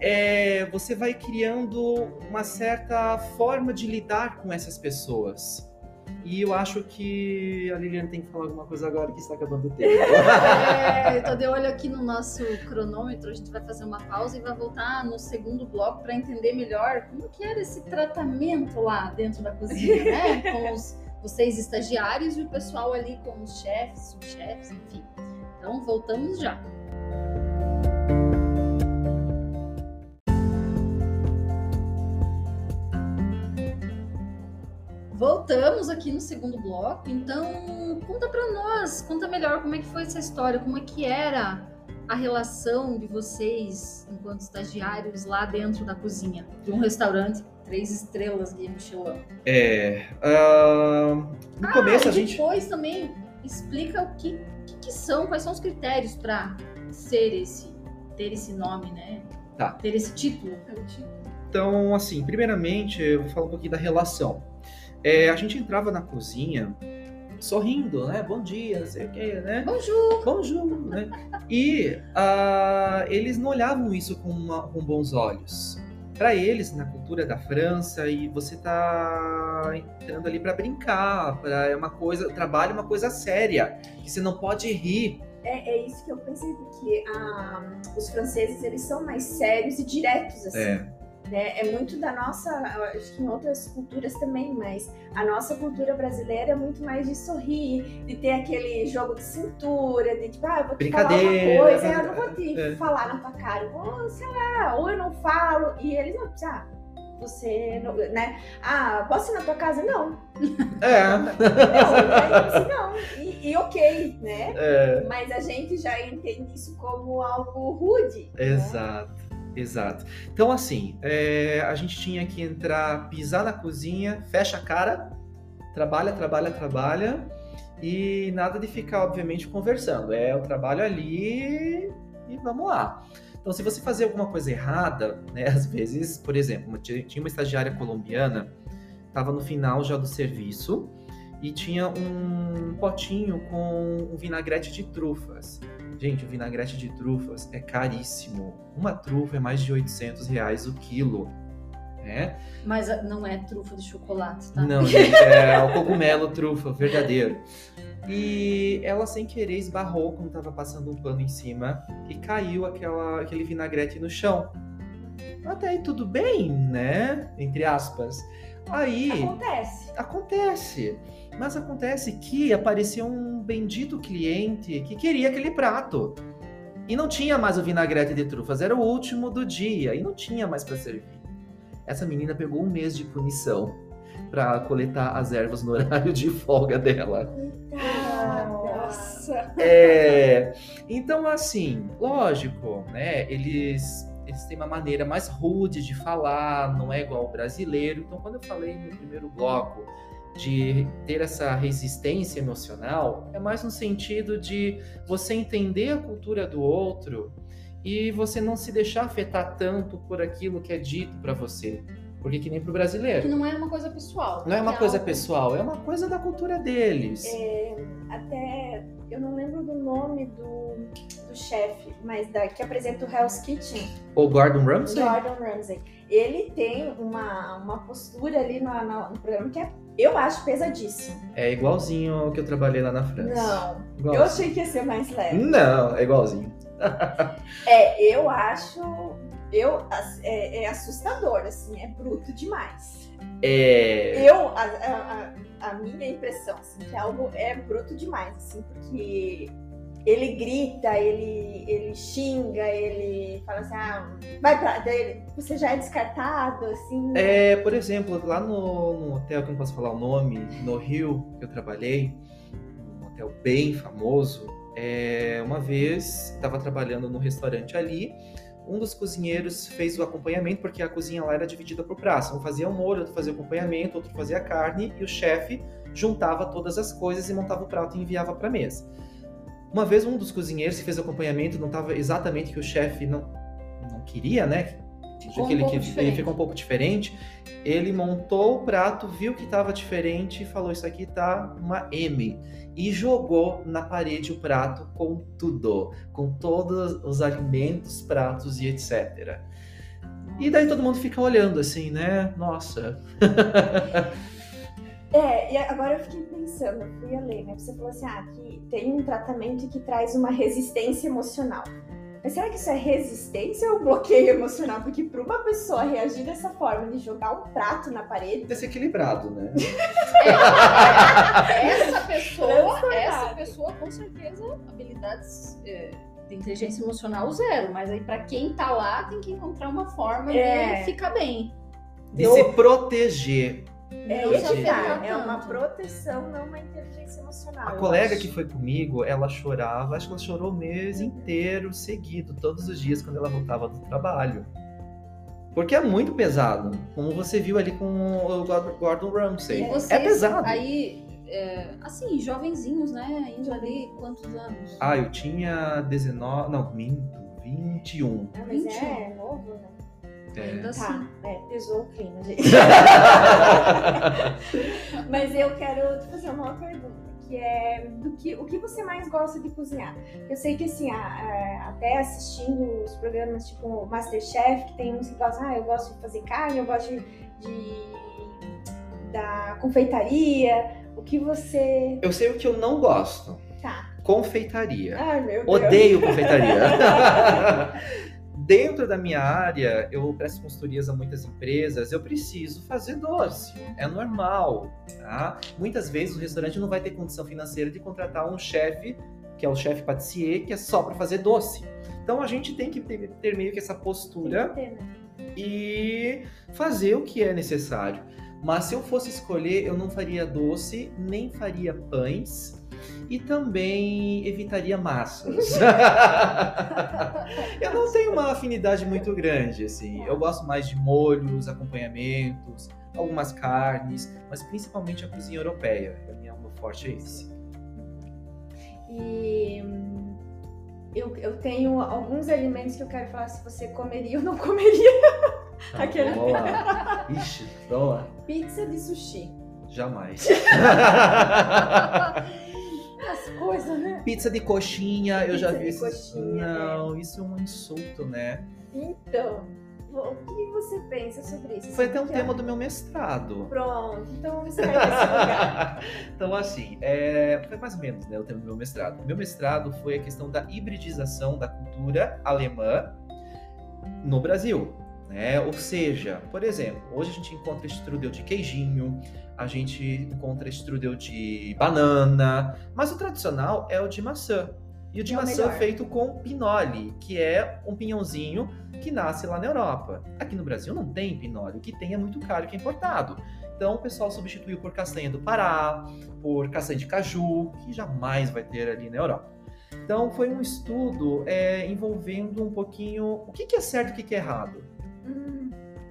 É, você vai criando uma certa forma de lidar com essas pessoas. E eu acho que a Liliane tem que falar alguma coisa agora que está acabando o tempo. (laughs) É, eu tô de olho aqui no nosso cronômetro, a gente vai fazer uma pausa e vai voltar no segundo bloco para entender melhor como que era esse tratamento lá dentro da cozinha, né? (laughs) Com os, vocês estagiários e o pessoal ali com os chefes, subchefes, enfim. Então voltamos já. Voltamos aqui no segundo bloco, então conta para nós, conta melhor como é que foi essa história, como é que era a relação de vocês enquanto estagiários lá dentro da cozinha de um restaurante três estrelas Guia Michelin. É, uh, no ah, começo e a gente depois também explica o que, que, que são, quais são os critérios para ser esse, ter esse nome, né? Tá. Ter esse título. Então, assim, primeiramente eu vou falar um pouquinho da relação. É, a gente entrava na cozinha sorrindo, né? Bom dia, não sei o quê, né? Bonjour! Bonjour, né? E uh, eles não olhavam isso com, uma, com bons olhos. Para eles, na cultura da França, e você tá entrando ali para brincar, para é uma coisa, trabalho é uma coisa séria, que você não pode rir. É, é isso que eu pensei, porque ah, os franceses eles são mais sérios e diretos assim. É. Né? É muito da nossa, acho que em outras culturas também, mas a nossa cultura brasileira é muito mais de sorrir, de ter aquele jogo de cintura, de tipo, ah, eu vou te falar uma coisa, eu não vou te é. falar na tua cara, ou sei lá, ou eu não falo, e eles não, ah, você, não, né? Ah, posso ir na tua casa? Não. É. (laughs) Não, não. E, e ok, né? É. Mas a gente já entende isso como algo rude. Né? Exato. Né? Exato. Então, assim, é, a gente tinha que entrar, pisar na cozinha, fecha a cara, trabalha, trabalha, trabalha, e nada de ficar, obviamente, conversando. É o trabalho ali e vamos lá. Então, se você fazer alguma coisa errada, né, (laughs) às vezes, por exemplo, tinha uma estagiária colombiana, estava no final já do serviço, e tinha um potinho com um vinagrete de trufas. Gente, o vinagrete de trufas é caríssimo. Uma trufa é mais de 800 reais o quilo. Né? Mas ah, não é trufa de chocolate, tá? Não, gente, é (laughs) o cogumelo trufa, verdadeiro. E ela, sem querer, esbarrou quando estava passando um pano em cima e caiu aquela, aquele vinagrete no chão. Até aí tudo bem, né? Entre aspas. Aí. Acontece. Acontece. Mas acontece que apareceu um bendito cliente que queria aquele prato. E não tinha mais o vinagrete de trufas, era o último do dia e não tinha mais para servir. Essa menina pegou um mês de punição para coletar as ervas no horário de folga dela. Nossa! É, então, assim, lógico, né? Eles eles têm uma maneira mais rude de falar, não é igual ao brasileiro. Então, quando eu falei no primeiro bloco de ter essa resistência emocional, é mais no sentido de você entender a cultura do outro e você não se deixar afetar tanto por aquilo que é dito para você. Porque que nem pro brasileiro. Que não é uma coisa pessoal. Não é uma é coisa algo... pessoal, é uma coisa da cultura deles. É, até eu não lembro do nome do, do chefe, mas da, que apresenta o Hell's Kitchen. O Gordon Ramsay? Gordon Ramsay. Ele tem uma, uma postura ali no, no, no programa que é, eu acho pesadíssimo. É igualzinho ao que eu trabalhei lá na França. Não. Igualzinho. Eu achei que ia ser mais leve. Não, é igualzinho. (laughs) é, eu acho eu, é, é, assustador, assim, é bruto demais. É... Eu, a, a, a, minha impressão, assim, que algo é bruto demais, assim, porque ele grita, ele, ele xinga, ele fala assim, ah, vai pra você já é descartado, assim. É, por exemplo, lá no, no hotel, que eu não posso falar o nome, no Rio, que eu trabalhei, um hotel bem famoso, é, uma vez estava trabalhando no restaurante ali, um dos cozinheiros fez o acompanhamento, porque a cozinha lá era dividida por praça. Um fazia o molho, outro fazia o acompanhamento, outro fazia a carne, e o chefe juntava todas as coisas e montava o prato e enviava para a mesa. Uma vez um dos cozinheiros que fez acompanhamento não estava exatamente que o chefe não, não queria, né? Ficou ele, um ele ficou um pouco diferente. Ele montou o prato, viu que estava diferente e falou: Isso aqui tá uma M e jogou na parede o prato com tudo, com todos os alimentos, pratos e etc. E daí todo mundo fica olhando assim, né? Nossa. (laughs) É, e agora eu fiquei pensando, eu fui a ler, né? Você falou assim, ah, que tem um tratamento que traz uma resistência emocional. Mas será que isso é resistência ou bloqueio emocional? Porque para uma pessoa reagir dessa forma, de jogar um prato na parede. Desequilibrado, né? É, essa pessoa, essa pessoa com certeza, habilidades é, de inteligência emocional zero. Mas aí para quem tá lá tem que encontrar uma forma É. de ficar bem. De Eu- se proteger. É, afetar é uma proteção, não uma inteligência emocional. A colega acho. que foi comigo, ela chorava, acho que ela chorou o mês inteiro seguido, todos os dias quando ela voltava do trabalho. Porque é muito pesado, como você viu ali com o Gordon- Ramsay. É vocês, pesado. Aí, é, assim, jovenzinhos, né? Indo ali, quantos anos? Ah, eu tinha 19, não, minto, 21. Ah, mas 21. é novo, né? Ainda Tá, assim. é, pesou o clima, gente. (laughs) Mas eu quero te fazer uma outra pergunta, que é do que, o que você mais gosta de cozinhar? Eu sei que assim, a- a- até assistindo os programas tipo Masterchef, que tem uns que gostam, ah, eu gosto de fazer carne, eu gosto de, de- da confeitaria. O que você. Eu sei o que eu não gosto. Tá. Confeitaria. Ai, meu Deus. Odeio confeitaria. (laughs) (laughs) Dentro da minha área, eu presto consultorias a muitas empresas, eu preciso fazer doce. É normal, tá? Muitas vezes o restaurante não vai ter condição financeira de contratar um chefe, que é o chefe patissier, que é só para fazer doce. Então a gente tem que ter, ter meio que essa postura Tem que ter, né? e fazer o que é necessário. Mas se eu fosse escolher, eu não faria doce, nem faria pães e também evitaria massas. (laughs) eu não tenho uma afinidade muito grande, assim. Eu gosto mais de molhos, acompanhamentos, algumas carnes, mas principalmente a cozinha europeia. O meu forte é esse. E hum, eu, eu tenho alguns alimentos que eu quero falar se você comeria ou não (laughs) comeria. Tá, Aquele- boa. Ixi, boa. Pizza de sushi. Jamais. (laughs) As coisas, né? Pizza de coxinha, eu já Pizza vi isso. coxinha, Não, isso é um insulto, né? Então, o que você pensa sobre isso? Foi até um tema do meu mestrado. Pronto, então (laughs) você vai nesse lugar. então, assim, é, foi mais ou menos né, o tema do meu mestrado. Meu mestrado foi a questão da hibridização da cultura alemã no Brasil. Né? Ou seja, por exemplo, hoje a gente encontra strudel de queijinho, a gente encontra strudel de banana, mas o tradicional é o de maçã. E o de É maçã melhor. feito com pinole, que é um pinhãozinho que nasce lá na Europa. Aqui no Brasil não tem pinole, o que tem é muito caro que é importado. Então o pessoal substituiu por castanha do Pará, por castanha de caju, que jamais vai ter ali na Europa. Então foi um estudo é, envolvendo um pouquinho o que, que é certo e o que, que é errado. Hum,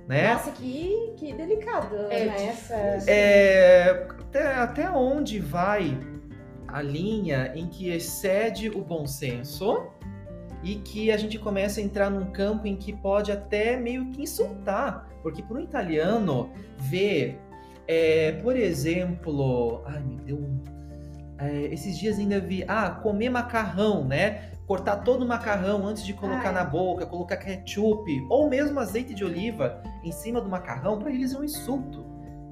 Né? Nossa, que, que delicado, É né? Essa... É, até, até onde vai a linha em que excede o bom senso e que a gente começa a entrar num campo em que pode até meio que insultar. Porque para um italiano ver, é, por exemplo, ai me deu um. é, esses dias ainda vi, ah, comer macarrão, né? Cortar todo o macarrão antes de colocar Ai. na boca, colocar ketchup ou mesmo azeite de oliva em cima do macarrão, para eles é um insulto.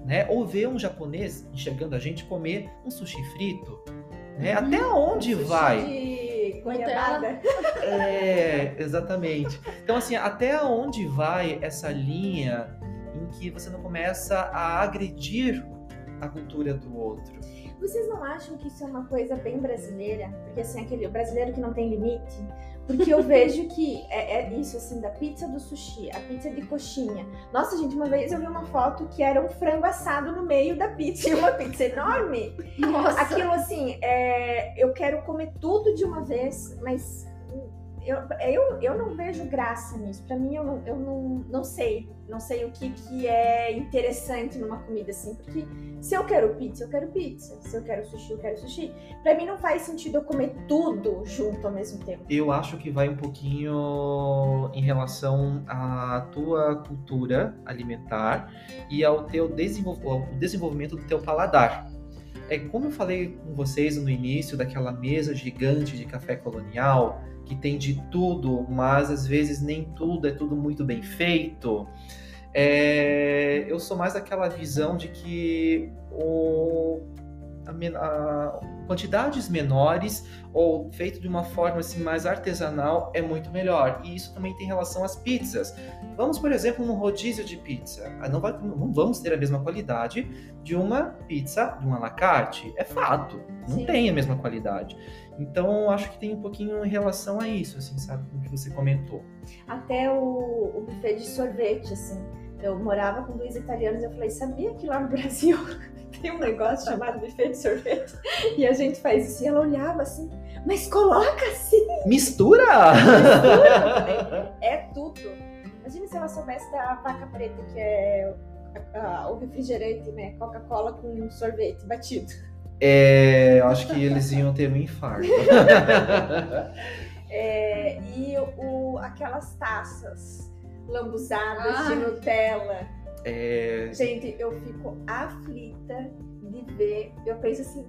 Né? Ou ver um japonês enxergando a gente comer um sushi frito. Né? Uhum. Até onde Sushi vai? de goiabada. (laughs) É, exatamente. Então, assim, até onde vai essa linha em que você não começa a agredir a cultura do outro? Vocês não acham que isso é uma coisa bem brasileira? Porque assim, aquele brasileiro que não tem limite. Porque eu vejo que é, é isso, assim, da pizza do sushi, a pizza de coxinha. Nossa, gente, uma vez eu vi uma foto que era um frango assado no meio da pizza, e uma pizza enorme. Nossa, Aquilo assim, é, eu quero comer tudo de uma vez, mas eu, eu, eu não vejo graça nisso. Pra mim, eu não, eu não, não sei. Não sei o que, que é interessante numa comida assim. Porque se eu quero pizza, eu quero pizza. Se eu quero sushi, eu quero sushi. Pra mim, não faz sentido eu comer tudo junto ao mesmo tempo. Eu acho que vai um pouquinho em relação à tua cultura alimentar e ao teu desenvol- ao desenvolvimento do teu paladar. é como eu falei com vocês no início daquela mesa gigante de café colonial, que tem de tudo, mas às vezes nem tudo é tudo muito bem feito. É, eu sou mais daquela visão de que o, a, a, quantidades menores ou feito de uma forma assim mais artesanal é muito melhor. E isso também tem relação às pizzas. Vamos, por exemplo, num rodízio de pizza. Ah, não, vai, não vamos ter a mesma qualidade de uma pizza, de uma la carte. É fato. Não Sim. tem a mesma qualidade. Então, acho que tem um pouquinho em relação a isso, assim, sabe? O que você comentou. Até o, o buffet de sorvete, assim eu morava com dois italianos e eu falei, sabia que lá no Brasil (laughs) tem um negócio chamado buffet de sorvete? E a gente faz isso. E ela olhava assim, mas coloca assim! Mistura! Mistura! é tudo. Imagina se ela soubesse da vaca preta, que é o refrigerante, né? Coca-Cola com sorvete batido. É, eu acho que eles iam ter um infarto. (laughs) é, e o, aquelas taças lambuzadas ah. de Nutella. É... Gente, eu fico aflita de ver. Eu penso assim,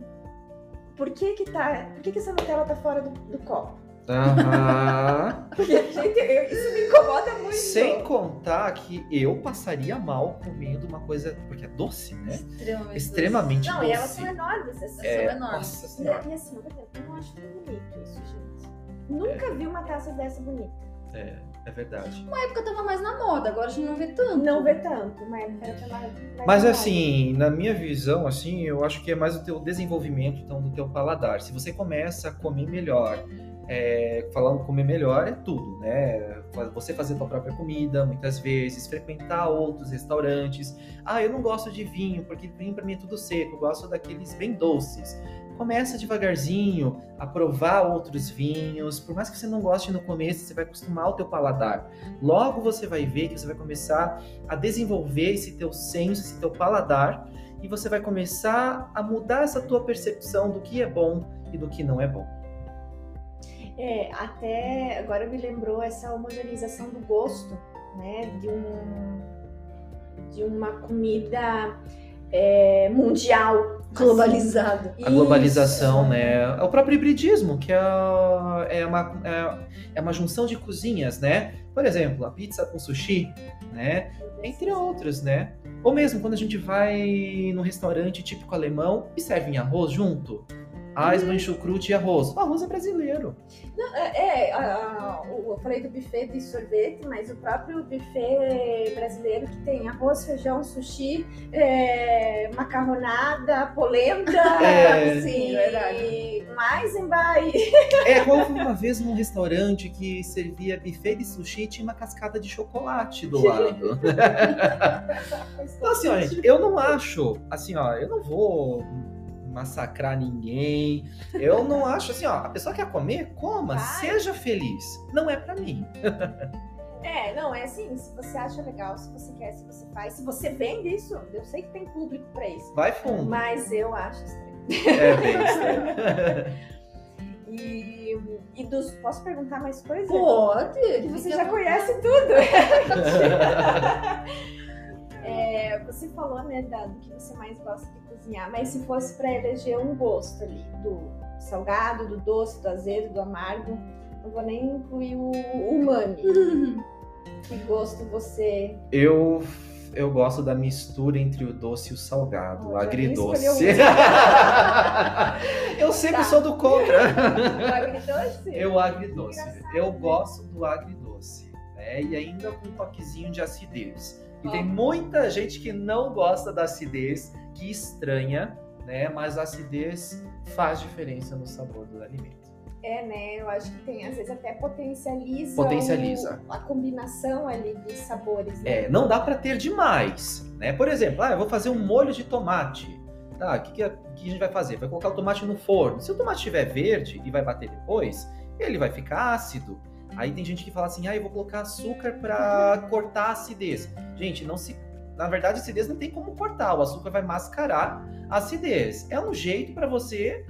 por que que tá, por que que essa Nutella tá fora do, do copo? Aham. (laughs) Porque, gente, eu, isso me incomoda muito. Sem contar que eu passaria mal comendo uma coisa. Porque é doce, né? Extremamente, Extremamente doce. Não, e elas são enormes. Essas é, são enormes. Nossa senhora. E, assim, eu não acho tão bonito isso, gente. Nunca é. vi uma taça dessa bonita. É. É verdade. Uma época tava mais na moda, agora a gente não vê tanto. Não vê tanto, uma época era mais, mais Mas assim, na minha visão, assim, eu acho que é mais o teu desenvolvimento então, do teu paladar. Se você começa a comer melhor, é, falando comer melhor é tudo, né? Você fazer sua própria comida, muitas vezes, frequentar outros restaurantes. Ah, eu não gosto de vinho, porque vinho para mim é tudo seco, eu gosto daqueles bem doces começa devagarzinho a provar outros vinhos. Por mais que você não goste no começo, você vai acostumar o teu paladar. Logo você vai ver que você vai começar a desenvolver esse teu senso, esse teu paladar, e você vai começar a mudar essa tua percepção do que é bom e do que não é bom. É, até agora me lembrou essa homogeneização do gosto, né, de um de uma comida é, mundial, globalizado. A globalização, Isso. né? É o próprio hibridismo, que é, é, uma, é, é, uma junção de cozinhas, né? Por exemplo, a pizza com sushi, né? Entre outros, né? Ou mesmo quando a gente vai num restaurante típico alemão e servem arroz junto. Eisman, chucrute e arroz. O arroz é brasileiro. Não, é, é a, a, eu falei do buffet de sorvete, mas o próprio buffet brasileiro que tem arroz, feijão, sushi, é, macarronada, polenta, (laughs) é, assim, verdade. mais embaixo. É, eu fui uma vez num restaurante que servia buffet de sushi e tinha uma cascada de chocolate do lado. (laughs) então, assim, ó, eu não acho, assim, ó, eu não vou massacrar ninguém. Eu não acho assim, ó, a pessoa quer comer, coma, Vai. seja feliz. Não é para mim. (laughs) É, não, é assim, se você acha legal, se você quer, se você faz, se você vende isso, eu sei que tem público para isso. Vai fundo. Mas eu acho estranho. É bem estranho. (laughs) e, e dos. Posso perguntar mais coisas? Pode! Que você já conhece tudo. (laughs) é, você falou, né, da, do que você mais gosta de cozinhar, mas se fosse para eleger um gosto ali, do salgado, do doce, do azedo, do amargo, não vou nem incluir o umami. (laughs) que gosto você. Eu eu gosto da mistura entre o doce e o salgado, o (laughs) agridoce. eu sempre tá. sou do contra. O agridoce? (laughs) Eu agridoce. Eu gosto do agridoce, né? E ainda com um toquezinho de acidez. E tem muita gente que não gosta da acidez, que estranha, né? Mas a acidez faz diferença no sabor do alimento. É, né? Eu acho que tem, às vezes até potencializa, potencializa. O, a combinação ali de sabores. Né? É, não dá para ter demais, né? Por exemplo, ah, eu vou fazer um molho de tomate. Tá, o que, que, a, que a gente vai fazer? Vai colocar o tomate no forno. Se o tomate estiver verde e vai bater depois, ele vai ficar ácido. Aí tem gente que fala assim, ah, eu vou colocar açúcar para cortar a acidez. Gente, não se. Na verdade, a acidez não tem como cortar. O açúcar vai mascarar a acidez. É um jeito para você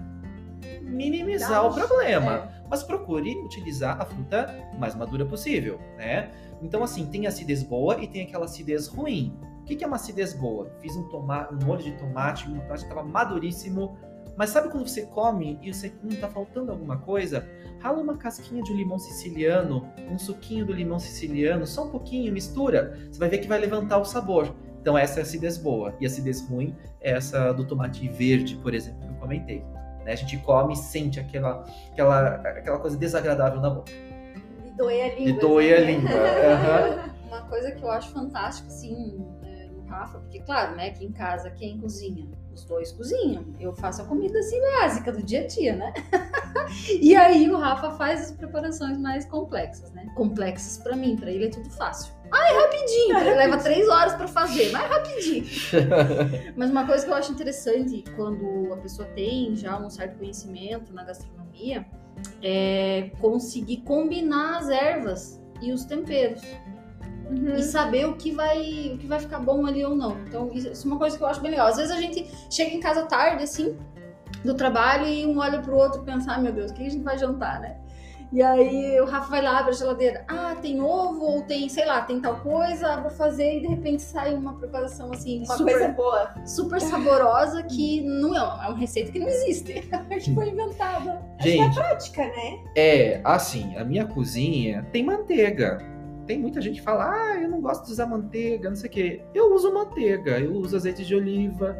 minimizar o problema. É. Mas procure utilizar a fruta mais madura possível, né? Então, assim, tem acidez boa e tem aquela acidez ruim. O que, é uma acidez boa? Fiz um, tomate, um molho de tomate, um tomate estava maduríssimo, mas sabe quando você come e você hum, tá faltando alguma coisa? Rala uma casquinha de limão siciliano, um suquinho do limão siciliano, só um pouquinho, mistura. Você vai ver que vai levantar o sabor. Então essa é a acidez boa. E a acidez ruim é essa do tomate verde, por exemplo, que eu comentei. Né? A gente come e sente aquela, aquela, aquela coisa desagradável na boca. De doer a língua. De doer a né? língua. (laughs) Aham. Uma coisa que eu acho fantástica, assim, é, no Rafa, porque, claro, né, aqui em casa, quem cozinha? Os dois cozinham. Eu faço a comida, assim, básica do dia a dia, né? (laughs) e aí o Rafa faz as preparações mais complexas, né? Complexas pra mim, pra ele é tudo fácil. Ah, é rapidinho, (laughs) ele leva três horas pra fazer, mas é rapidinho. (laughs) Mas uma coisa que eu acho interessante quando a pessoa tem já um certo conhecimento na gastronomia é conseguir combinar as ervas e os temperos Uhum. e saber o que vai o que vai ficar bom ali ou não. Então isso é uma coisa que eu acho bem legal. Às vezes a gente chega em casa tarde assim do trabalho e um olha pro outro e pensa, ah, meu Deus, o que a gente vai jantar, né? E aí o Rafa vai lá, abre a geladeira, ah, tem ovo ou tem, sei lá, tem tal coisa, vou fazer e de repente sai uma preparação assim, Uma super, coisa boa. super saborosa que não é, é uma receita que não existe, (laughs) que foi inventada. Gente, Prática, né? É, assim, a minha cozinha tem manteiga. Tem muita gente que fala, ah, eu não gosto de usar manteiga, não sei o quê. Eu uso manteiga, eu uso azeite de oliva,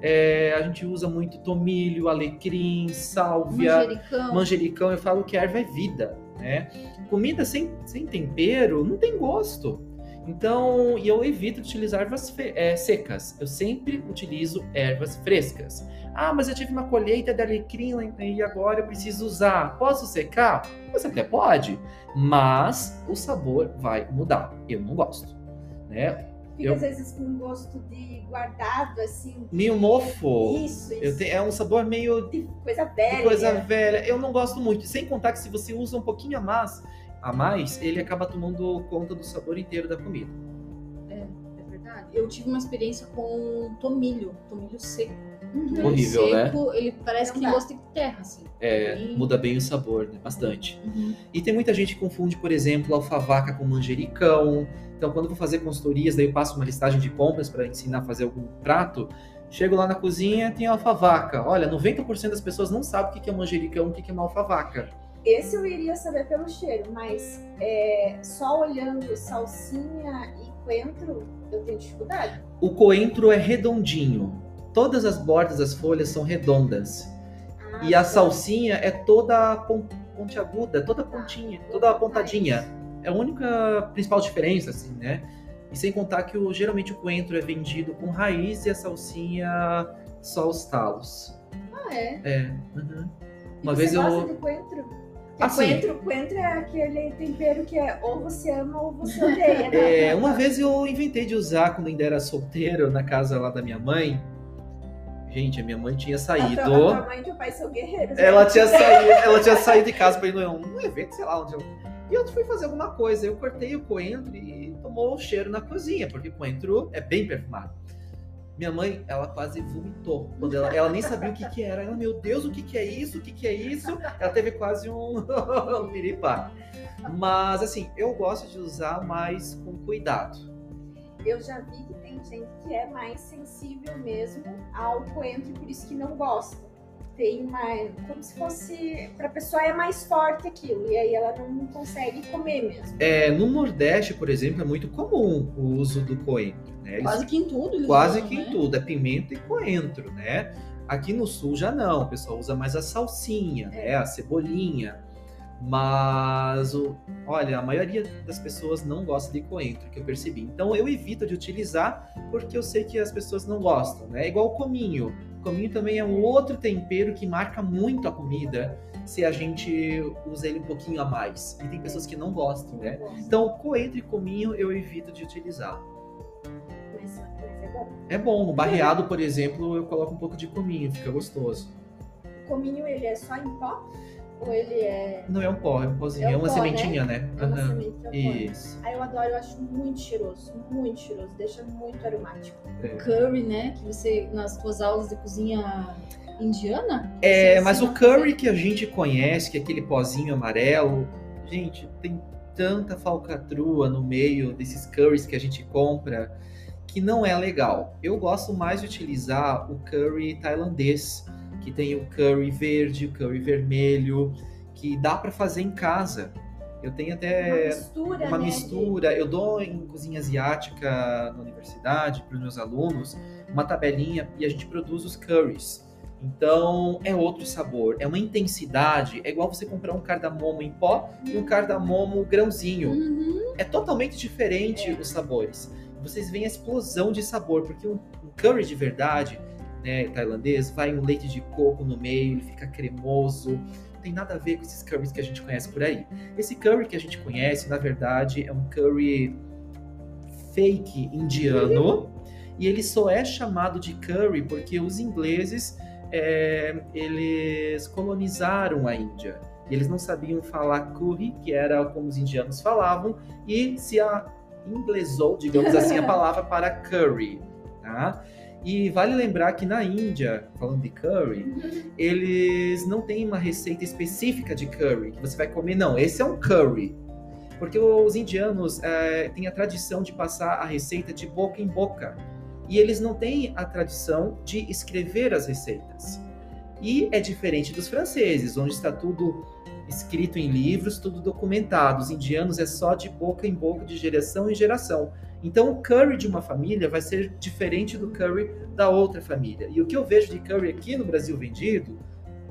é, a gente usa muito tomilho, alecrim, sálvia, Manjericão. manjericão. Eu falo que erva é vida, né? Comida sem, sem tempero não tem gosto. Então, e eu evito de utilizar ervas é, secas. Eu sempre utilizo ervas frescas. Ah, mas eu tive uma colheita de alecrim e agora eu preciso usar. Posso secar? Você até pode, mas o sabor vai mudar. Eu não gosto, né? Fica Eu- às vezes com um gosto de guardado, assim. Meio mofo. Isso, isso. Te- é um sabor meio De coisa de velha. coisa velha. Eu não gosto muito. Sem contar que se você usa um pouquinho a mais, a mais, ele acaba tomando conta do sabor inteiro da comida. É verdade. Eu tive uma experiência com tomilho, tomilho seco. Uhum. Horrível, né? seco, ele parece que tem gosto de terra, assim. É, muda bem o sabor, né? Bastante. E tem muita gente que confunde, por exemplo, alfavaca com manjericão. Então, quando eu vou fazer consultorias, daí eu passo uma listagem de compras para ensinar a fazer algum prato. Chego lá na cozinha, tem alfavaca. Olha, 90% das pessoas não sabem o que é manjericão, o que que é uma alfavaca. Esse eu iria saber pelo cheiro, mas é, só olhando salsinha e coentro, eu tenho dificuldade. O coentro é redondinho. Todas as bordas das folhas são redondas. Ah, E a tá. salsinha é toda pon- pontiaguda, toda pontinha, toda apontadinha. É a única principal diferença, assim, né? E sem contar que o, geralmente o coentro é vendido com raiz e a salsinha só os talos. Ah, é? É. uhum. Uma vez eu. gosta de coentro? Porque Assim. coentro, coentro é aquele tempero que é ou você ama ou você odeia. né? (laughs) É, uma vez eu inventei de usar quando ainda era solteiro na casa lá da minha mãe. Gente, a minha mãe tinha A saído. tua, a tua mãe e teu pai são guerreiros. Ela né? tinha (laughs) saído, ela tinha saído de casa para ir num evento, sei lá onde eu. E eu fui fazer alguma coisa. Eu cortei o coentro e tomou o cheiro na cozinha, porque coentro é bem perfumado. Minha mãe, ela quase vomitou. Quando ela, ela nem sabia o que, que era. Ela, meu Deus, o que, que é isso? O que, que é isso? Ela teve quase um, (laughs) piripá. Mas, assim, eu gosto de usar mais com cuidado. Eu já vi que tem gente que é mais sensível mesmo ao coentro, por isso que não gosta. Tem uma. Como se fosse. Pra pessoa é mais forte aquilo. E aí ela não consegue comer mesmo. É, no Nordeste, por exemplo, é muito comum o uso do coentro. Né? Eles Quase que em tudo. quase usam, que em né? tudo, é pimenta e coentro, né? Aqui no sul já não, o pessoal usa mais a salsinha, né? A cebolinha. Mas, o, olha, a maioria das pessoas não gosta de coentro, que eu percebi. Então eu evito de utilizar porque eu sei que as pessoas não gostam, né? É igual o cominho. Cominho também é um outro tempero que marca muito a comida se a gente usa ele um pouquinho a mais. E tem pessoas que não gostam, né? Então, coentro e cominho eu evito de utilizar. Mas, mas é bom. É bom, no barreado, por exemplo, eu coloco um pouco de cominho, fica gostoso. O cominho, ele é só em pó? Ou ele é. Não é um pó, é um pozinho, É um é uma pó, sementinha, né? É uma Aham. semente é pó. Isso. Aí eu adoro, eu acho muito cheiroso. Muito cheiroso. Deixa muito aromático. É. Curry, né? Que você, nas suas aulas de cozinha indiana. É, mas o curry que a gente conhece, que é aquele pozinho amarelo, gente, tem tanta falcatrua no meio desses curries que a gente compra que não é legal. Eu gosto mais de utilizar o curry tailandês, que tem o curry verde, o curry vermelho, que dá para fazer em casa. Eu tenho até uma mistura, uma né, mistura. Eu dou em cozinha asiática na universidade para os meus alunos uma tabelinha e a gente produz os curries. Então é outro sabor, é uma intensidade. É igual você comprar um cardamomo em pó e um cardamomo grãozinho. Uhum. É totalmente diferente os sabores. Vocês veem a explosão de sabor, porque um, um curry de verdade, né, tailandês, vai um leite de coco no meio, ele fica cremoso. Não tem nada a ver com esses curries que a gente conhece por aí. Esse curry que a gente conhece, na verdade, é um curry fake indiano. E ele só é chamado de curry porque os ingleses é, eles colonizaram a Índia. E eles não sabiam falar curry, que era como os indianos falavam, e se a inglesou, digamos assim, a (laughs) palavra para curry. Tá? E vale lembrar que na Índia, falando de curry, eles não têm uma receita específica de curry que você vai comer, não. Esse é um curry. Porque os indianos é, têm a tradição de passar a receita de boca em boca. E eles não têm a tradição de escrever as receitas. E é diferente dos franceses, onde está tudo escrito em livros, tudo documentado. Os indianos é só de boca em boca, de geração em geração. Então, o curry de uma família vai ser diferente do curry da outra família. E o que eu vejo de curry aqui no Brasil vendido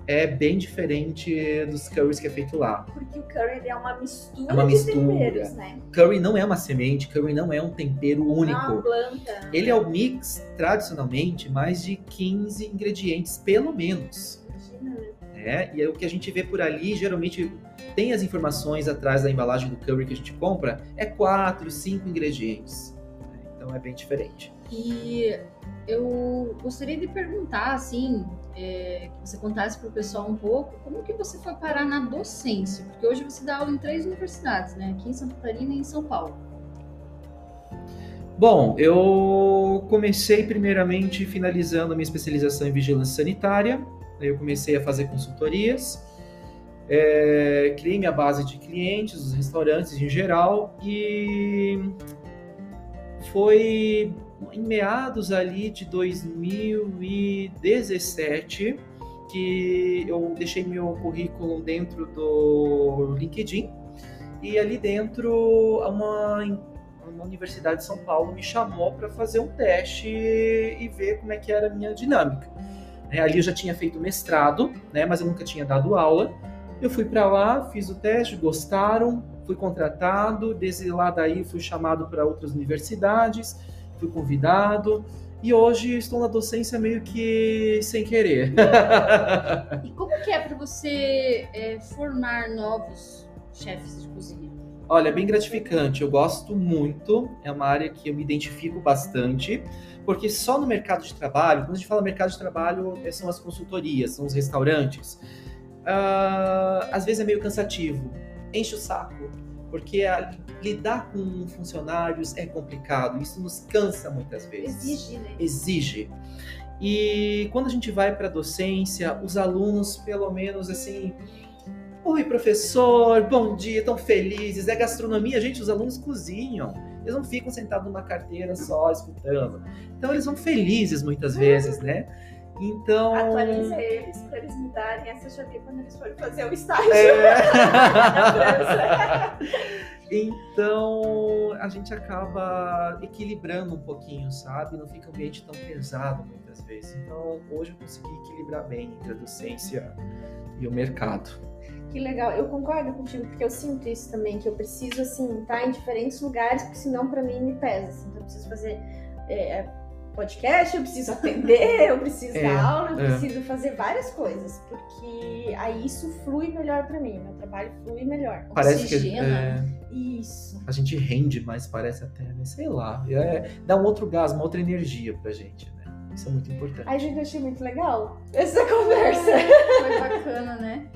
é bem diferente dos curries que é feito lá. Porque o curry é uma mistura, É uma de mistura. temperos, né? Curry não é uma semente, curry não é um tempero É uma único. planta. Ele é o mix, tradicionalmente, mais de 15 ingredientes, pelo menos. Imagina, né? né? E é o que a gente vê por ali, geralmente tem as informações atrás da embalagem do curry que a gente compra, é quatro, cinco ingredientes. Então é bem diferente. E eu gostaria de perguntar, assim, é, que você contasse para o pessoal um pouco como que você foi parar na docência, porque hoje você dá aula em três universidades, né? Aqui em Santa Catarina e em São Paulo. Bom, eu comecei primeiramente finalizando a minha especialização em vigilância sanitária. Aí eu comecei a fazer consultorias, é, criei minha base de clientes, os restaurantes em geral, e foi em meados ali de 2017 que eu deixei meu currículo dentro do LinkedIn e ali dentro uma uma universidade de São Paulo me chamou para fazer um teste e ver como é que era a minha dinâmica. É, ali eu já tinha feito mestrado, né, mas eu nunca tinha dado aula. Eu fui para lá, fiz o teste, gostaram, fui contratado, desde lá daí fui chamado para outras universidades, fui convidado e hoje estou na docência meio que sem querer. E como que é para você é, formar novos chefes de cozinha? Olha, é bem gratificante, eu gosto muito, é uma área que eu me identifico bastante, porque só no mercado de trabalho, quando a gente fala mercado de trabalho, eh, são as consultorias, são os restaurantes, ah, às vezes é meio cansativo, enche o saco, porque a- lidar com funcionários é complicado, isso nos cansa muitas vezes Exige, né? exige. E quando a gente vai para a docência, os alunos, pelo menos assim, oi professor, bom dia, tão felizes, é gastronomia, gente, os alunos cozinham. Eles não ficam sentados numa carteira só escutando. Então eles vão felizes muitas vezes, né? Então. Atualiza eles para eles mudarem essa chave quando eles forem fazer o estágio. É. (laughs) então a gente acaba equilibrando um pouquinho, sabe? Não fica um ambiente tão pesado muitas vezes. Então hoje eu consegui equilibrar bem entre a docência e o mercado. Que legal, eu concordo contigo, porque eu sinto isso também, que eu preciso, assim, estar em diferentes lugares, porque senão pra mim me pesa. Assim, então eu preciso fazer é, podcast, eu preciso atender, eu preciso É, dar aula, eu é. preciso fazer várias coisas, porque aí isso flui melhor pra mim, meu trabalho flui melhor. Parece que Oxigena. é, Isso. a gente rende mais, parece até, né? Sei lá. É, dá um outro gás, uma outra energia pra gente, né? Isso é muito importante. Ai, gente, eu achei muito legal essa conversa. Foi bacana, né?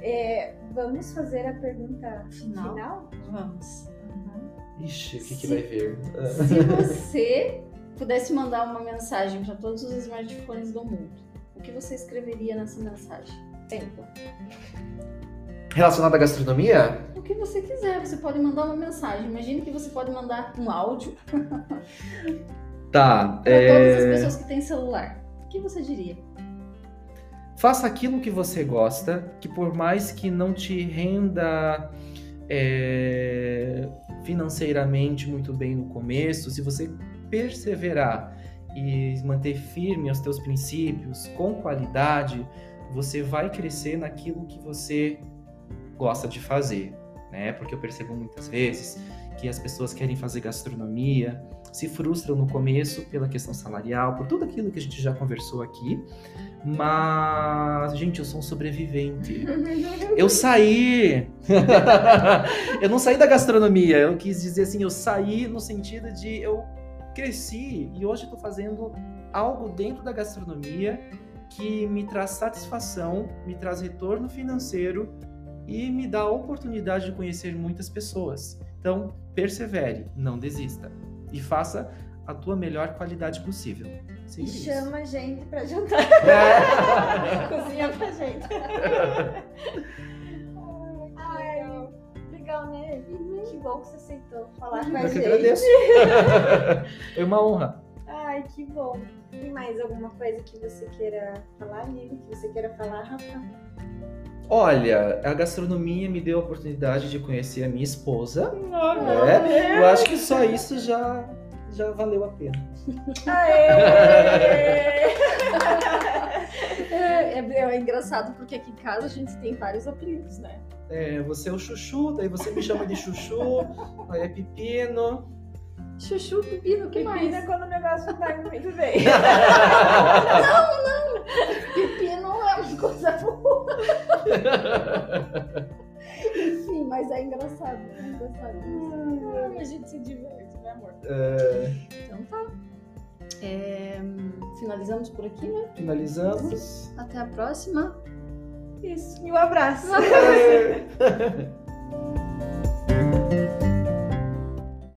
É, vamos fazer a pergunta Final. final? Vamos. Ixi, o que, que vai ver? Se você pudesse mandar uma mensagem para todos os smartphones do mundo, o que você escreveria nessa mensagem? Tempo. Relacionado à gastronomia? O que você quiser, você pode mandar uma mensagem. Imagine que você pode mandar um áudio. (laughs) Tá. Para é, todas as pessoas que têm celular, o que você diria? Faça aquilo que você gosta, que por mais que não te renda é, financeiramente muito bem no começo, se você perseverar e manter firme os teus princípios com qualidade, você vai crescer naquilo que você gosta de fazer, né? Porque eu percebo muitas vezes que as pessoas querem fazer gastronomia, se frustram no começo pela questão salarial, por tudo aquilo que a gente já conversou aqui. Mas, gente, eu sou um sobrevivente. (laughs) Eu saí. (laughs) eu não saí da gastronomia. Eu quis dizer assim, eu saí no sentido de eu cresci e hoje estou fazendo algo dentro da gastronomia que me traz satisfação, me traz retorno financeiro e me dá a oportunidade de conhecer muitas pessoas. Então, persevere, não desista e faça a tua melhor qualidade possível. e isso. chama a gente para jantar. (laughs) Cozinha pra gente. (laughs) Legal, né? Uhum. Que bom que você aceitou falar com a Eu gente. que agradeço. (laughs) É uma honra. Ai, que bom. Tem mais alguma coisa que você queira falar, Lili? Que você queira falar, Rafa? Olha, a gastronomia me deu a oportunidade de conhecer a minha esposa. Oh, né? Eu acho que só isso já, já valeu a pena. Aê! É, é, é engraçado porque aqui em casa a gente tem vários apelidos, né? É, você é o chuchu, daí você me chama de chuchu, (laughs) aí é pepino. Chuchu, pepino, o que mais? Pepino é quando o negócio não vai muito bem. (laughs) Pepino é uma coisa boa. Enfim, mas é engraçado. É engraçado. a gente se diverte, né, amor? É, Então tá. É, finalizamos por aqui, né? finalizamos. Até a próxima. Isso. E um abraço. É. (laughs)